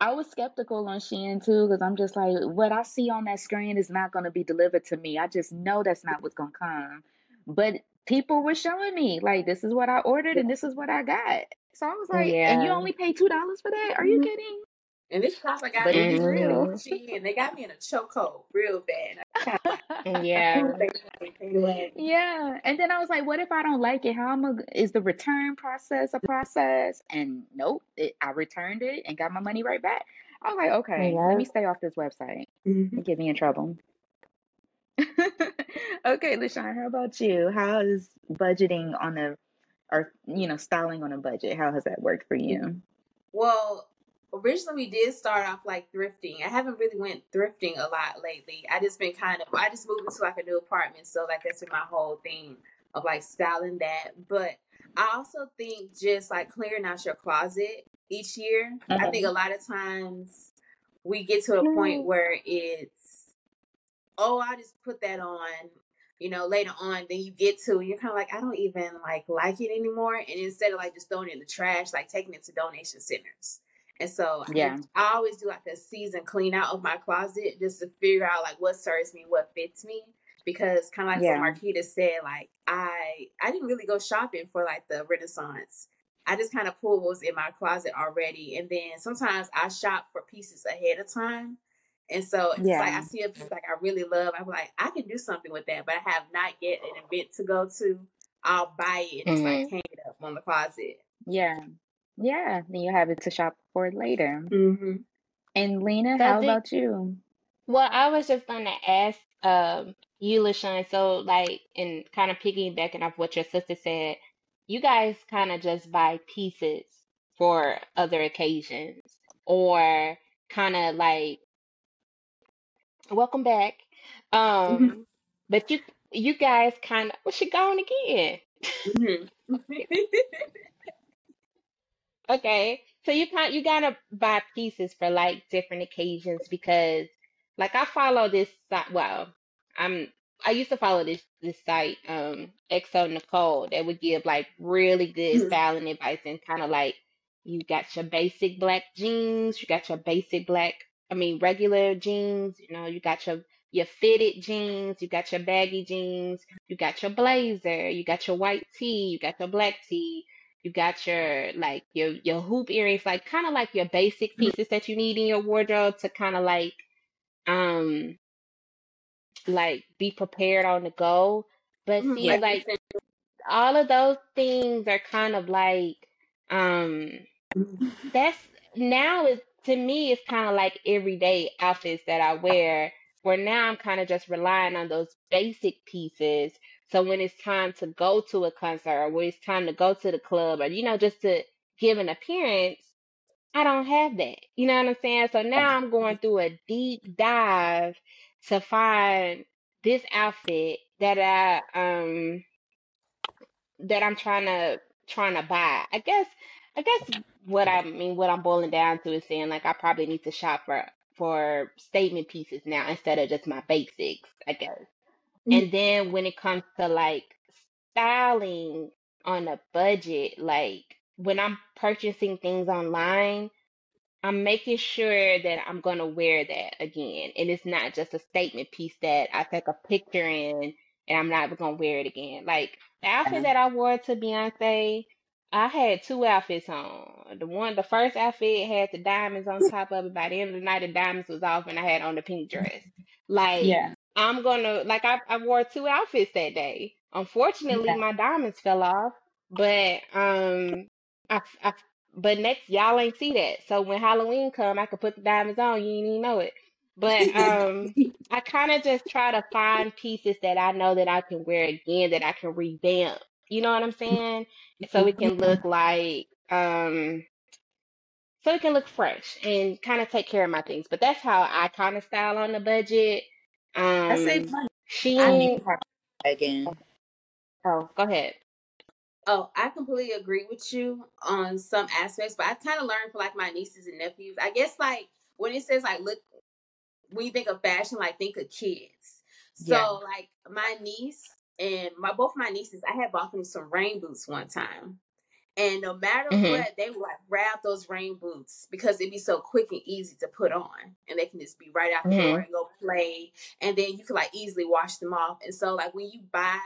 I was skeptical on Shein too because I'm just like, what I see on that screen is not going to be delivered to me. I just know that's not what's going to come. But people were showing me like, this is what I ordered and this is what I got. So I was like, and you only paid two dollars for that? Are you Mhm. kidding? And this shop I got But me it in real. She and they got me in a chokehold real bad. I kind of like, Yeah. Yeah, and then I was like, what if I don't like it? How am I, is the return process a process? And nope, it, I returned it and got my money right back. I was like, okay, let me stay off this website. Mhm. It get me in trouble. Okay, LaShan, how about you? How is budgeting on a, or you know, styling on a budget? How has that worked for you? Well, originally we did start off like thrifting. I haven't really went thrifting a lot lately. I just been kind of I just moved into like a new apartment, so like that's been my whole thing of like styling that. But I also think just like clearing out your closet each year. I think a mm-hmm. lot of times we get to a point where it's oh, I just put that on, you know, later on, then you get to, you're kind of like, I don't even like like it anymore. And instead of like just throwing it in the trash, like taking it to donation centers. And so I, Yeah, I always do like a season clean out of my closet just to figure out like what serves me, what fits me. Because kind of like what yeah, Marquita said, like I I didn't really go shopping for like the Renaissance. I just kind of pulled what was in my closet already, and then sometimes I shop for pieces ahead of time. And so it's like I see a piece like I really love. I'm like, I can do something with that, but I have not yet an event to go to. I'll buy it and just like Mhm. hang it up on the closet. yeah, yeah. Then you have it to shop for later. Mm-hmm. And Lena, So how did about you? well, I was just gonna ask um you, LaShan, so like and kind of piggybacking off what your sister said, you guys kind of just buy pieces for other occasions or kind of like welcome back. Um, but you you guys kind of well, she gone again. Mm-hmm. Okay, so you kind you gotta buy pieces for like different occasions because like I follow this site. Well, I'm I used to follow this this site, um, Exo Nicole, that would give like really good styling advice and kind of like you got your basic black jeans, you got your basic black, I mean regular jeans, you know, you got your your fitted jeans, you got your baggy jeans, you got your blazer, you got your white tee, you got your black tee you got your like your your hoop earrings, like kind of like your basic pieces that you need in your wardrobe to kind of like um like be prepared on the go. But Mhm, see, Yeah, like like all of those things are kind of like um that's now is to me it's kind of like everyday outfits that I wear where now I'm kind of just relying on those basic pieces. So when it's time to go to a concert or when it's time to go to the club or you know just to give an appearance I don't have that. You know what I'm saying? So now I'm going through a deep dive to find this outfit that I um that I'm trying to trying to buy. I guess I guess what I mean what I'm boiling down to is saying like I probably need to shop for for statement pieces now instead of just my basics, I guess. Mm-hmm. And then when it comes to like styling on a budget, like when I'm purchasing things online, I'm making sure that I'm gonna wear that again, and it's not just a statement piece that I take a picture in and I'm not gonna wear it again. Like the outfit that I wore to Beyonce, I had two outfits on. The one, the first outfit had the diamonds on top of it. By the end of the night, the diamonds was off, and I had on the pink dress. Like yeah, I'm gonna, like I, I wore two outfits that day. Unfortunately, Yeah. my diamonds fell off, but um, I, I but next y'all ain't see that. So when Halloween come, I could put the diamonds on. You ain't even know it. But um, I kind of just try to find pieces that I know that I can wear again, that I can revamp. You know what I'm saying? So it can look like um, so it can look fresh and kind of take care of my things. But that's how I kind of style on the budget. That saves Um, money. I need Shein. to have again. Oh, go ahead. Oh, I completely agree with you on some aspects, but I kind of learned from like my nieces and nephews. I guess like when it says like look when you think of fashion, like think of kids. So Yeah. like my niece and my both my nieces, I had bought them some rain boots one time. And no matter Mhm. what, they would like grab those rain boots because it'd be so quick and easy to put on. And they can just be right out the door Mhm. and go play. And then you can like easily wash them off. And so like when you buy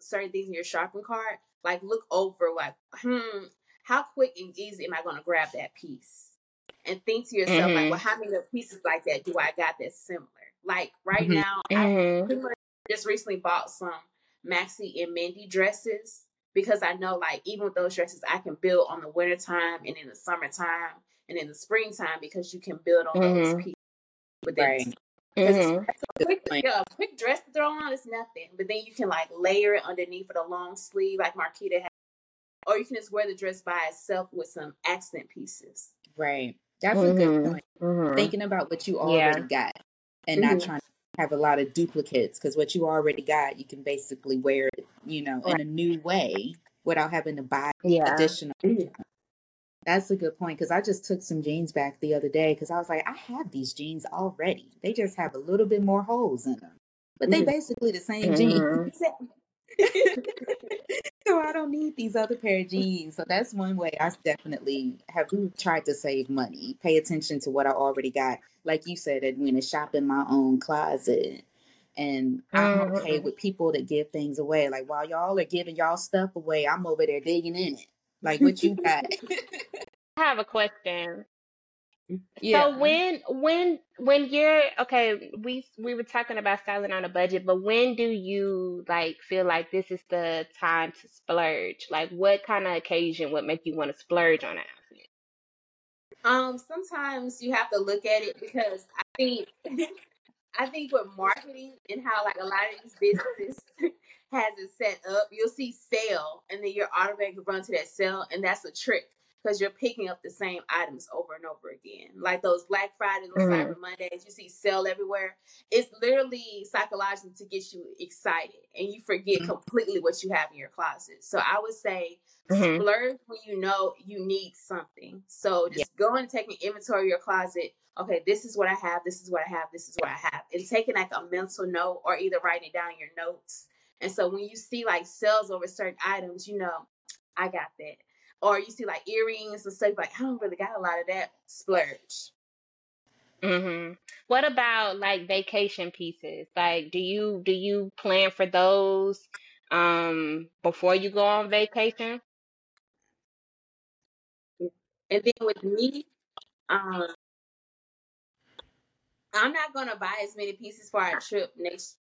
certain things in your shopping cart, like look over like, hmm, how quick and easy am I gonna grab that piece? And think to yourself, like, Mhm. well, how many pieces like that do I got that's similar? Like right Mhm. now, I Mhm. pretty just recently bought some Maxi and midi dresses because I know like even with those dresses I can build on the wintertime and in the summertime and in the springtime because you can build on those Mhm. pieces within Right. Mhm. a quick, yeah, a quick dress to throw on is nothing. But then you can like layer it underneath with a long sleeve like Marquita has. Or you can just wear the dress by itself with some accent pieces. Right. That's a good Mhm. point. Mhm. Thinking about what you Yeah. already got and not Mhm. trying to have a lot of duplicates because what you already got, you can basically wear it, you know, in a new way without having to buy Yeah. additional. That's a good point because I just took some jeans back the other day because I was like, I have these jeans already. They just have a little bit more holes in them, but they Mhm. basically the same jeans. So I don't need these other pair of jeans. So that's one way I definitely have tried to save money. Pay attention to what I already got. Like you said, Edwina, shop in my own closet. And I'm okay Mhm. with people that give things away. Like while y'all are giving y'all stuff away, I'm over there digging in it. Like what you got. I have a question. Yeah. So when when when you're okay, we we were talking about styling on a budget, but when do you like feel like this is the time to splurge? Like what kind of occasion would make you want to splurge on an outfit? Um, sometimes you have to look at it because I think I think with marketing and how like a lot of these businesses has it set up, you'll see sale and then you're automatically run to that sale, and that's a trick because you're picking up the same items over and over again. Like those Black Friday, those Mhm. Cyber Mondays, you see sell everywhere. It's literally psychological to get you excited, and you forget Mhm. completely what you have in your closet. So I would say Mhm. splurge when you know you need something. So just go and take an inventory of your closet. Okay, this is what I have, this is what I have, this is what I have. And taking like a mental note or either writing it down in your notes. And so when you see like sales over certain items, you know, I got that. Or you see like earrings and stuff, like I don't really got a lot of that. Splurge. Mhm. What about like vacation pieces? Like do you do you plan for those um before you go on vacation? And then with me, um, I'm not gonna buy as many pieces for our trip next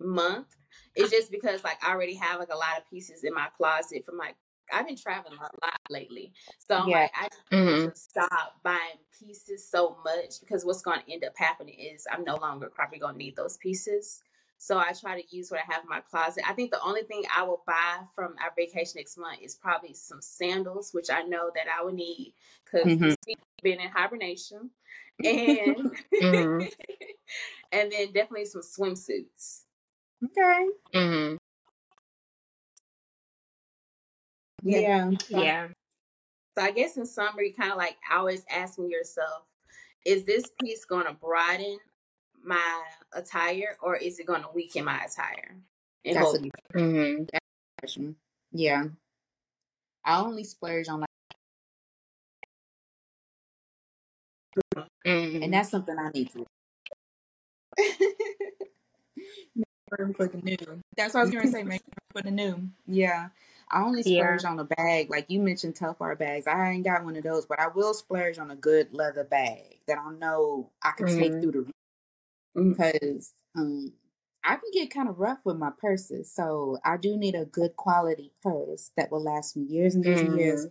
month. It's just because like I already have like a lot of pieces in my closet from like I've been traveling a lot lately. So I'm Yeah. like I need Mhm. to stop buying pieces so much because what's gonna end up happening is I'm no longer probably gonna need those pieces. So I try to use what I have in my closet. I think the only thing I will buy from our vacation next month is probably some sandals, which I know that I will need because Mhm. week been in hibernation. And Mhm. and then definitely some swimsuits. Okay. Mhm. Yeah. So, Yeah. so I guess in summary, kind of like always asking yourself, is this piece going to broaden my attire or is it going to weaken my attire? And That's a Mhm. question. Yeah. I only splurge on like, and Mhm. that's something I need to make room for the new. That's what I was going to say. Make room for the new. Yeah. I only Yeah. splurge on a bag. Like you mentioned, Telfar bags. I ain't got one of those, but I will splurge on a good leather bag that I know I can take Mhm. through the Mhm. because um I can get kind of rough with my purses, so I do need a good quality purse that will last me years and years and years. Mm.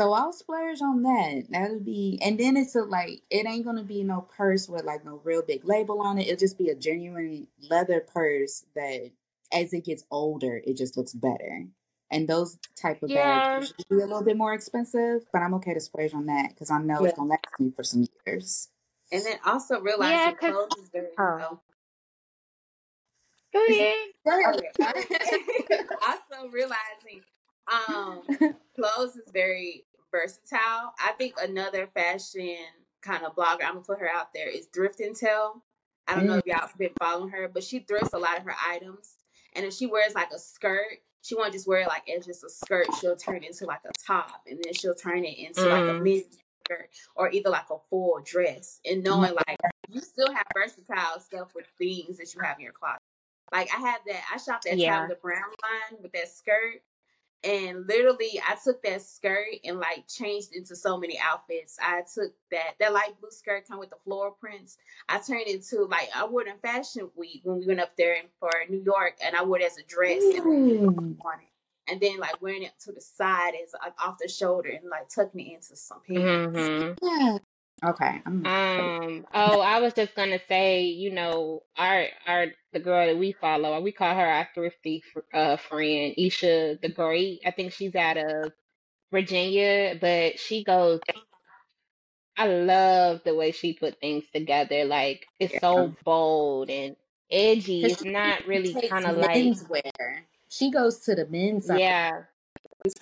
So I'll splurge on that. That'll be, and then it's a like, it ain't gonna be no purse with like no real big label on it. It'll just be a genuine leather purse that, as it gets older, it just looks better. And those type of bags Yeah, usually be a little bit more expensive, but I'm okay to splurge on that because I know Yeah. it's gonna last me for some years. And then also yeah, realizing clothes is very oh, oh, go ahead. Go ahead. also realizing um clothes is very versatile. I think another fashion kind of blogger, I'm gonna put her out there, is Thrift and Tell. I don't know Mm, if y'all have been following her, but she thrifts a lot of her items. And if she wears like a skirt, she won't just wear it like as just a skirt. She'll turn it into like a top, and then she'll turn it into like a Mm. mini skirt or either like a full dress. And knowing like you still have versatile stuff with things that you have in your closet. Like I had that, I shopped that Yeah. Tabitha Brown line with that skirt, and literally I took that skirt and like changed into so many outfits. I took that that light blue skirt come with the floral prints. I turned into like I wore it in Fashion Week when we went up there for New York, and I wore it as a dress and Ooh. on it. And then like wearing it to the side as like off the shoulder and like tucking it into some pants. hmm Yeah. Okay. I'm Um. Oh, I was just gonna say, you know, our our the girl that we follow, we call her our thrifty uh friend, Isha the Great. I think she's out of Virginia, but she goes. I love the way she put things together. Like it's so bold and edgy. It's not really kind of like, men's wear. She goes to the men's side. yeah.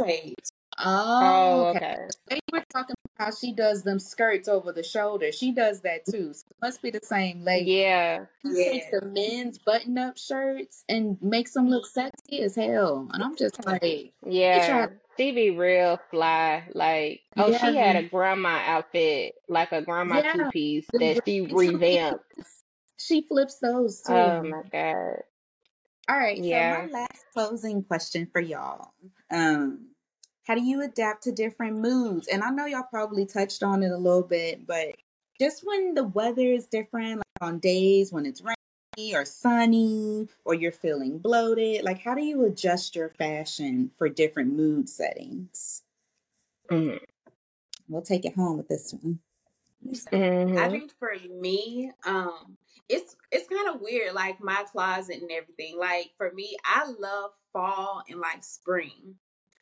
Page. Oh, Oh, okay. okay. They were talking about how she does them skirts over the shoulder. She does that too. So it must be the same lady. Yeah. She takes the men's button up shirts and makes them look sexy as hell. And I'm just like, Yeah. She be real fly. Like, oh, she had a grandma outfit, like a grandma two piece that she revamped. She flips those too. Oh my God. All right, so my Yeah. last closing question for y'all. Um, how do you adapt to different moods? And I know y'all probably touched on it a little bit, but just when the weather is different, like on days when it's rainy or sunny, or you're feeling bloated, like how do you adjust your fashion for different mood settings? Mm-hmm. We'll take it home with this one. I Mm-hmm. think for me, um, it's it's kind of weird, like my closet and everything. Like for me, I love fall and like spring.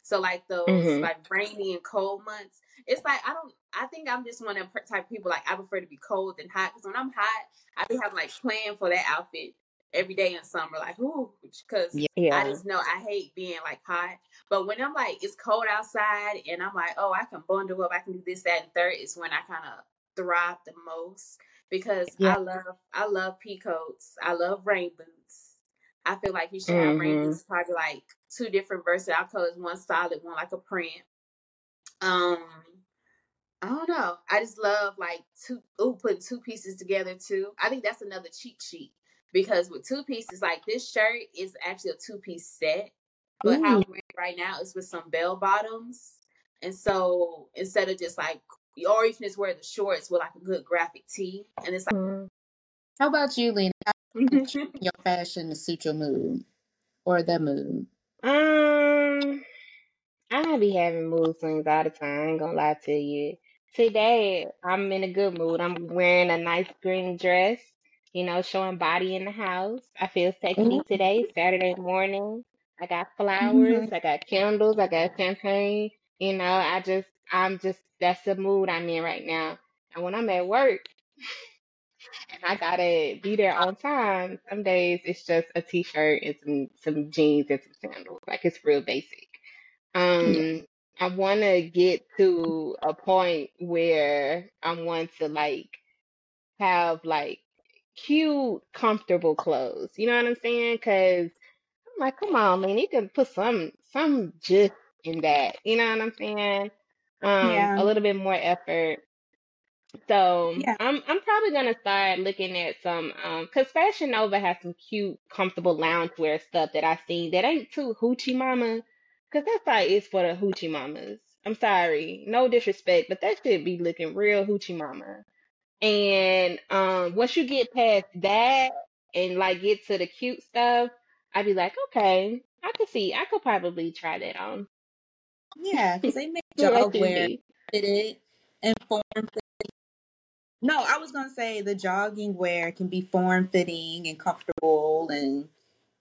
So like those Mm-hmm. like rainy and cold months. It's like I don't. I think I'm just one of the type of people like I prefer to be cold than hot. Because when I'm hot, I be have like plan for that outfit every day in summer. Like ooh, because Yeah. I just know I hate being like hot. But when I'm like it's cold outside and I'm like oh I can bundle up, I can do this that and third is when I kind of thrive the most because Yeah. I love I love pea coats. I love rain boots. I feel like you should have rain Mm-hmm. boots probably like two different verses. versatile colors, one solid, one like a print. Um I don't know. I just love like two ooh, putting two pieces together too. I think that's another cheat sheet. Because with two pieces, like this shirt is actually a two piece set. But how Ooh. I'm right now is with some bell bottoms. And so instead of just like or you can just wear the shorts with like a good graphic tee. And it's like How about you, Lena? How do you like change your fashion to suit your mood or the mood? Um, I be having mood swings all the time. I ain't gonna lie to you. Today, I'm in a good mood. I'm wearing a nice green dress, you know, showing body in the house. I feel sexy Ooh. today, Saturday morning. I got flowers, Mhm. I got candles, I got champagne. You know, I just, I'm just, that's the mood I'm in right now. And when I'm at work and I gotta be there on time, some days it's just a t-shirt and some, some jeans and some sandals. Like it's real basic. Yeah. Um, I want to get to a point where I want to like have like cute, comfortable clothes. You know what I'm saying? Cause I'm like, come on, man, you can put some some gist in that. You know what I'm saying? Um, Yeah. a little bit more effort. So Yeah. I'm I'm probably gonna start looking at some um cause Fashion Nova has some cute, comfortable loungewear stuff that I've seen that ain't too hoochie mama. Cause that site is for the hoochie mamas. I'm sorry, no disrespect, but that should be looking real hoochie mama. And um once you get past that, and like get to the cute stuff, I'd be like, okay, I could see, I could probably try that on. Yeah, because they make What jog you wear think? fitted and form. No, I was gonna say the jogging wear can be form fitting and comfortable and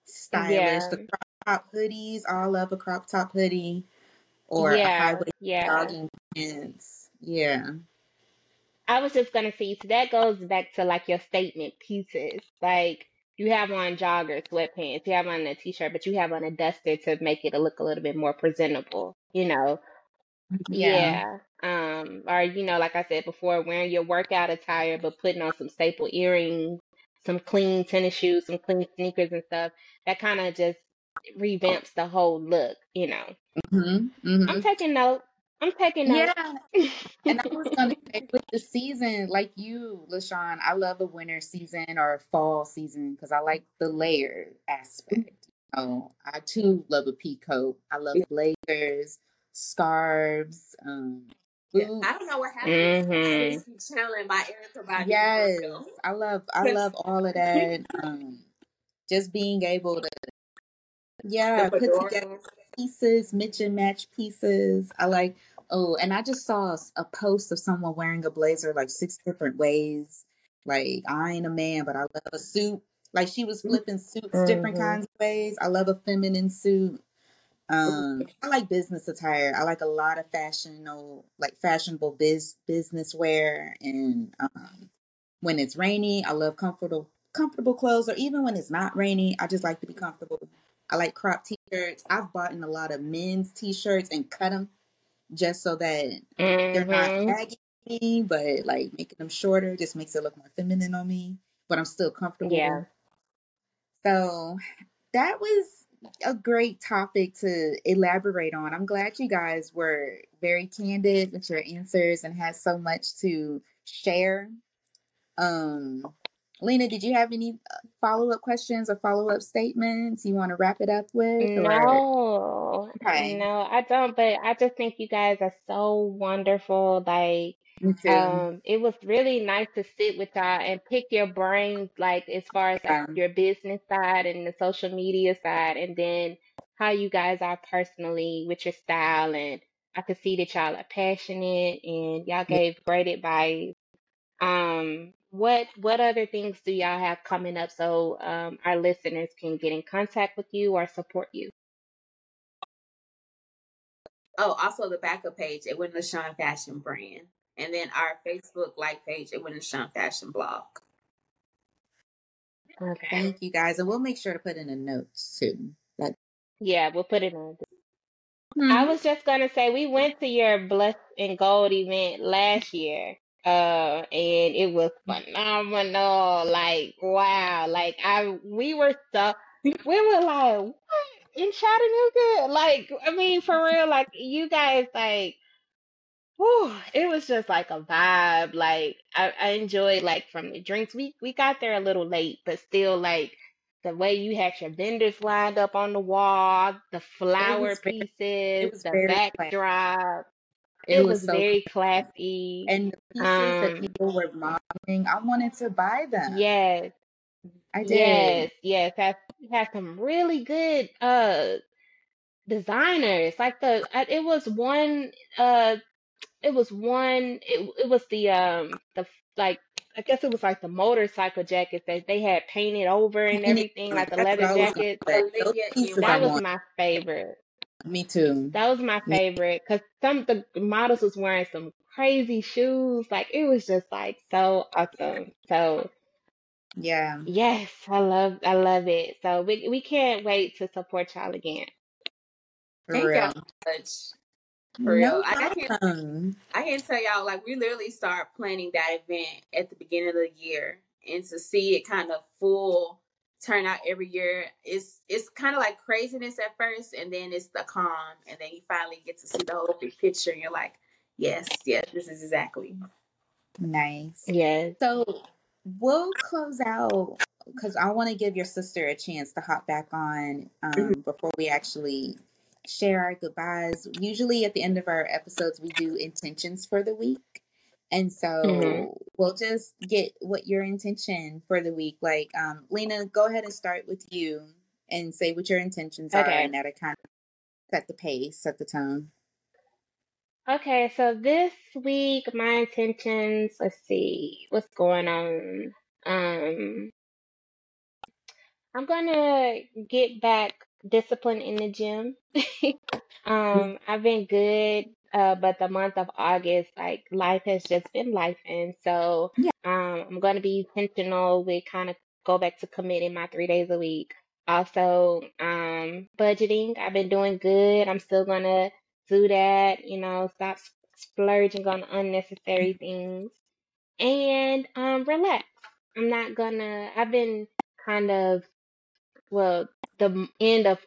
stylish. Yeah, The crop top hoodies, all love a crop top hoodie or a high yeah, waist yeah. jogging pants. Yeah. I was just gonna say, so that goes back to like your statement pieces. Like you have on joggers, sweatpants, you have on a t-shirt, but you have on a duster to make it look a little bit more presentable, you know. Yeah. Yeah. Um, or you know, like I said before, wearing your workout attire but putting on some staple earrings, some clean tennis shoes, some clean sneakers and stuff. That kind of just revamps the whole look, you know. hmm I'm hmm taking note. I'm taking note. Yeah. And I was gonna say with the season, like you, LaShan, I love a winter season or fall season because I like the layer aspect. Oh, I too love a pea coat. I love blazers, scarves, um, Yeah, I don't know what happened. hmm This keeps channeling my Erykah Badu Yes, I love I love all of that. Um, just being able to, yeah, put together pieces, match and match pieces. I like, oh, and I just saw a post of someone wearing a blazer like six different ways. Like, I ain't a man, but I love a suit. Like, she was flipping suits different hmm kinds of ways. I love a feminine suit. Um, I like business attire. I like a lot of fashionable, like fashionable biz business wear. And um, when it's rainy, I love comfortable comfortable clothes. Or even when it's not rainy, I just like to be comfortable. I like crop t-shirts. I've bought in a lot of men's t-shirts and cut them just so that they're not hmm baggy, me, but like making them shorter just makes it look more feminine on me. But I'm still comfortable. Yeah. comfortable. So that was a great topic to elaborate on. I'm glad you guys were very candid with your answers and had so much to share. Um, Lena, did you have any follow up questions or follow up statements you want to wrap it up with? Or No, okay, no, I don't, but I just think you guys are so wonderful. Like, me too. um, it was really nice to sit with y'all and pick your brains, like, as far as like Yeah, your business side and the social media side, and then how you guys are personally with your style. And I could see that y'all are passionate and y'all yeah. gave great advice. Um, what what other things do y'all have coming up so um our listeners can get in contact with you or support you? Oh, also the backup page, Edwina LaShan Fashion Brand. And then our Facebook like page, Edwina LaShan Fashion Blog. Okay. Thank you guys, and we'll make sure to put in the notes too. That Yeah, we'll put it on. I hmm was just gonna say we went to your Blessed and Gold event last year. Uh, and it was phenomenal. Like, wow. Like I we were so we were like, what? In Chattanooga? Like, I mean, for real, like you guys like Whew, it was just like a vibe. Like I, I enjoyed like from the drinks. We we got there a little late, but still like the way you had your vendors lined up on the wall, the flower very, pieces, it was the classy. backdrop. It It was was so very classy. And the pieces that Um, people were modeling, I wanted to buy them. yes, I did. yes, yes. Has had some really good uh designers. Like the it was one uh it was one it, it was the um the like I guess it was like the motorcycle jackets that they had painted over and everything, like the That's leather I jackets. say. Those Olivia pieces and I That was my favorite. Me too. That was my favorite because some of the models was wearing some crazy shoes. Like it was just like so awesome. So Yeah. yes, I love I love it. So we we can't wait to support y'all again. For Thank y'all so much. For real. No Like I can't. I can tell y'all, like we literally start planning that event at the beginning of the year, and to see it kind of full turn out every year, it's it's kind of like craziness at first, and then it's the calm, and then you finally get to see the whole big picture, and you're like, yes, yes, this is exactly. Nice. Yes. So we'll close out because I want to give your sister a chance to hop back on um, before we actually share our goodbyes. Usually at the end of our episodes, we do intentions for the week. And so we'll just get what your intention for the week. Like, um, Lena, go ahead and start with you and say what your intentions are, and that'll kind of set the pace, set the tone. Okay, so this week my intentions, let's see, what's going on? Um, I'm gonna get back discipline in the gym. Um, I've been good, uh, but the month of August, like life has just been life, and so Yeah. um, I'm gonna be intentional with kind of go back to committing my three days a week. Also, um, budgeting. I've been doing good. I'm still gonna do that. You know, stop s- splurging on unnecessary things and um, relax. I'm not gonna. I've been kind of well, the end of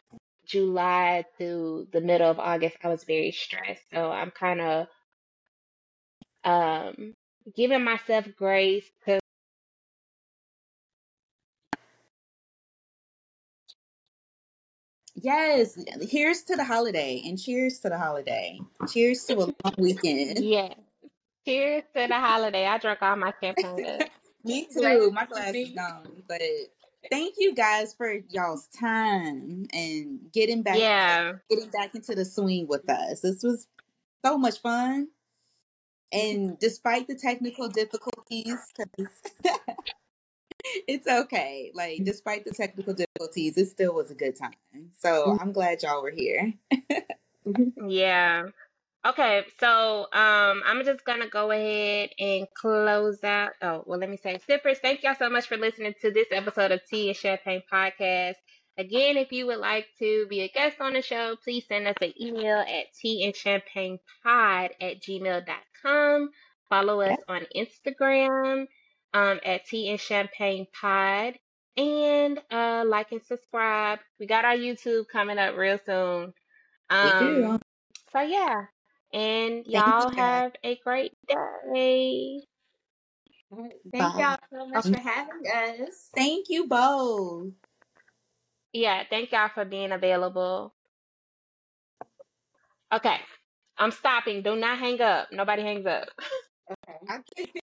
July to the middle of August, I was very stressed. So I'm kind of um giving myself grace to Yes, here's to the holiday and cheers to the holiday. Cheers to a long weekend. yeah. Cheers to the holiday. I drank all my champagne. Me too. My glass is gone. But thank you guys for y'all's time and getting back Yeah. getting back into the swing with us. This was so much fun. And despite the technical difficulties, it's okay. Like mm. despite the technical difficulties, it still was a good time. So mm. I'm glad y'all were here. Yeah. Okay, so um, I'm just gonna go ahead and close out. Oh, well, let me say, sippers, thank y'all so much for listening to this episode of Tea and Champagne Podcast. Again, if you would like to be a guest on the show, please send us an email at teaandchampagnepod at gmail.com. Follow us on Instagram um, at Tea and Champagne Pod. And uh, like and subscribe. We got our YouTube coming up real soon. We do. Um, so yeah. And Thank you, y'all guys. have a great day. Thank Bye. y'all so much um, for having us. Thank you both. Yeah, thank y'all for being available. Okay. I'm stopping. Do not hang up. Nobody hangs up. Okay. I can't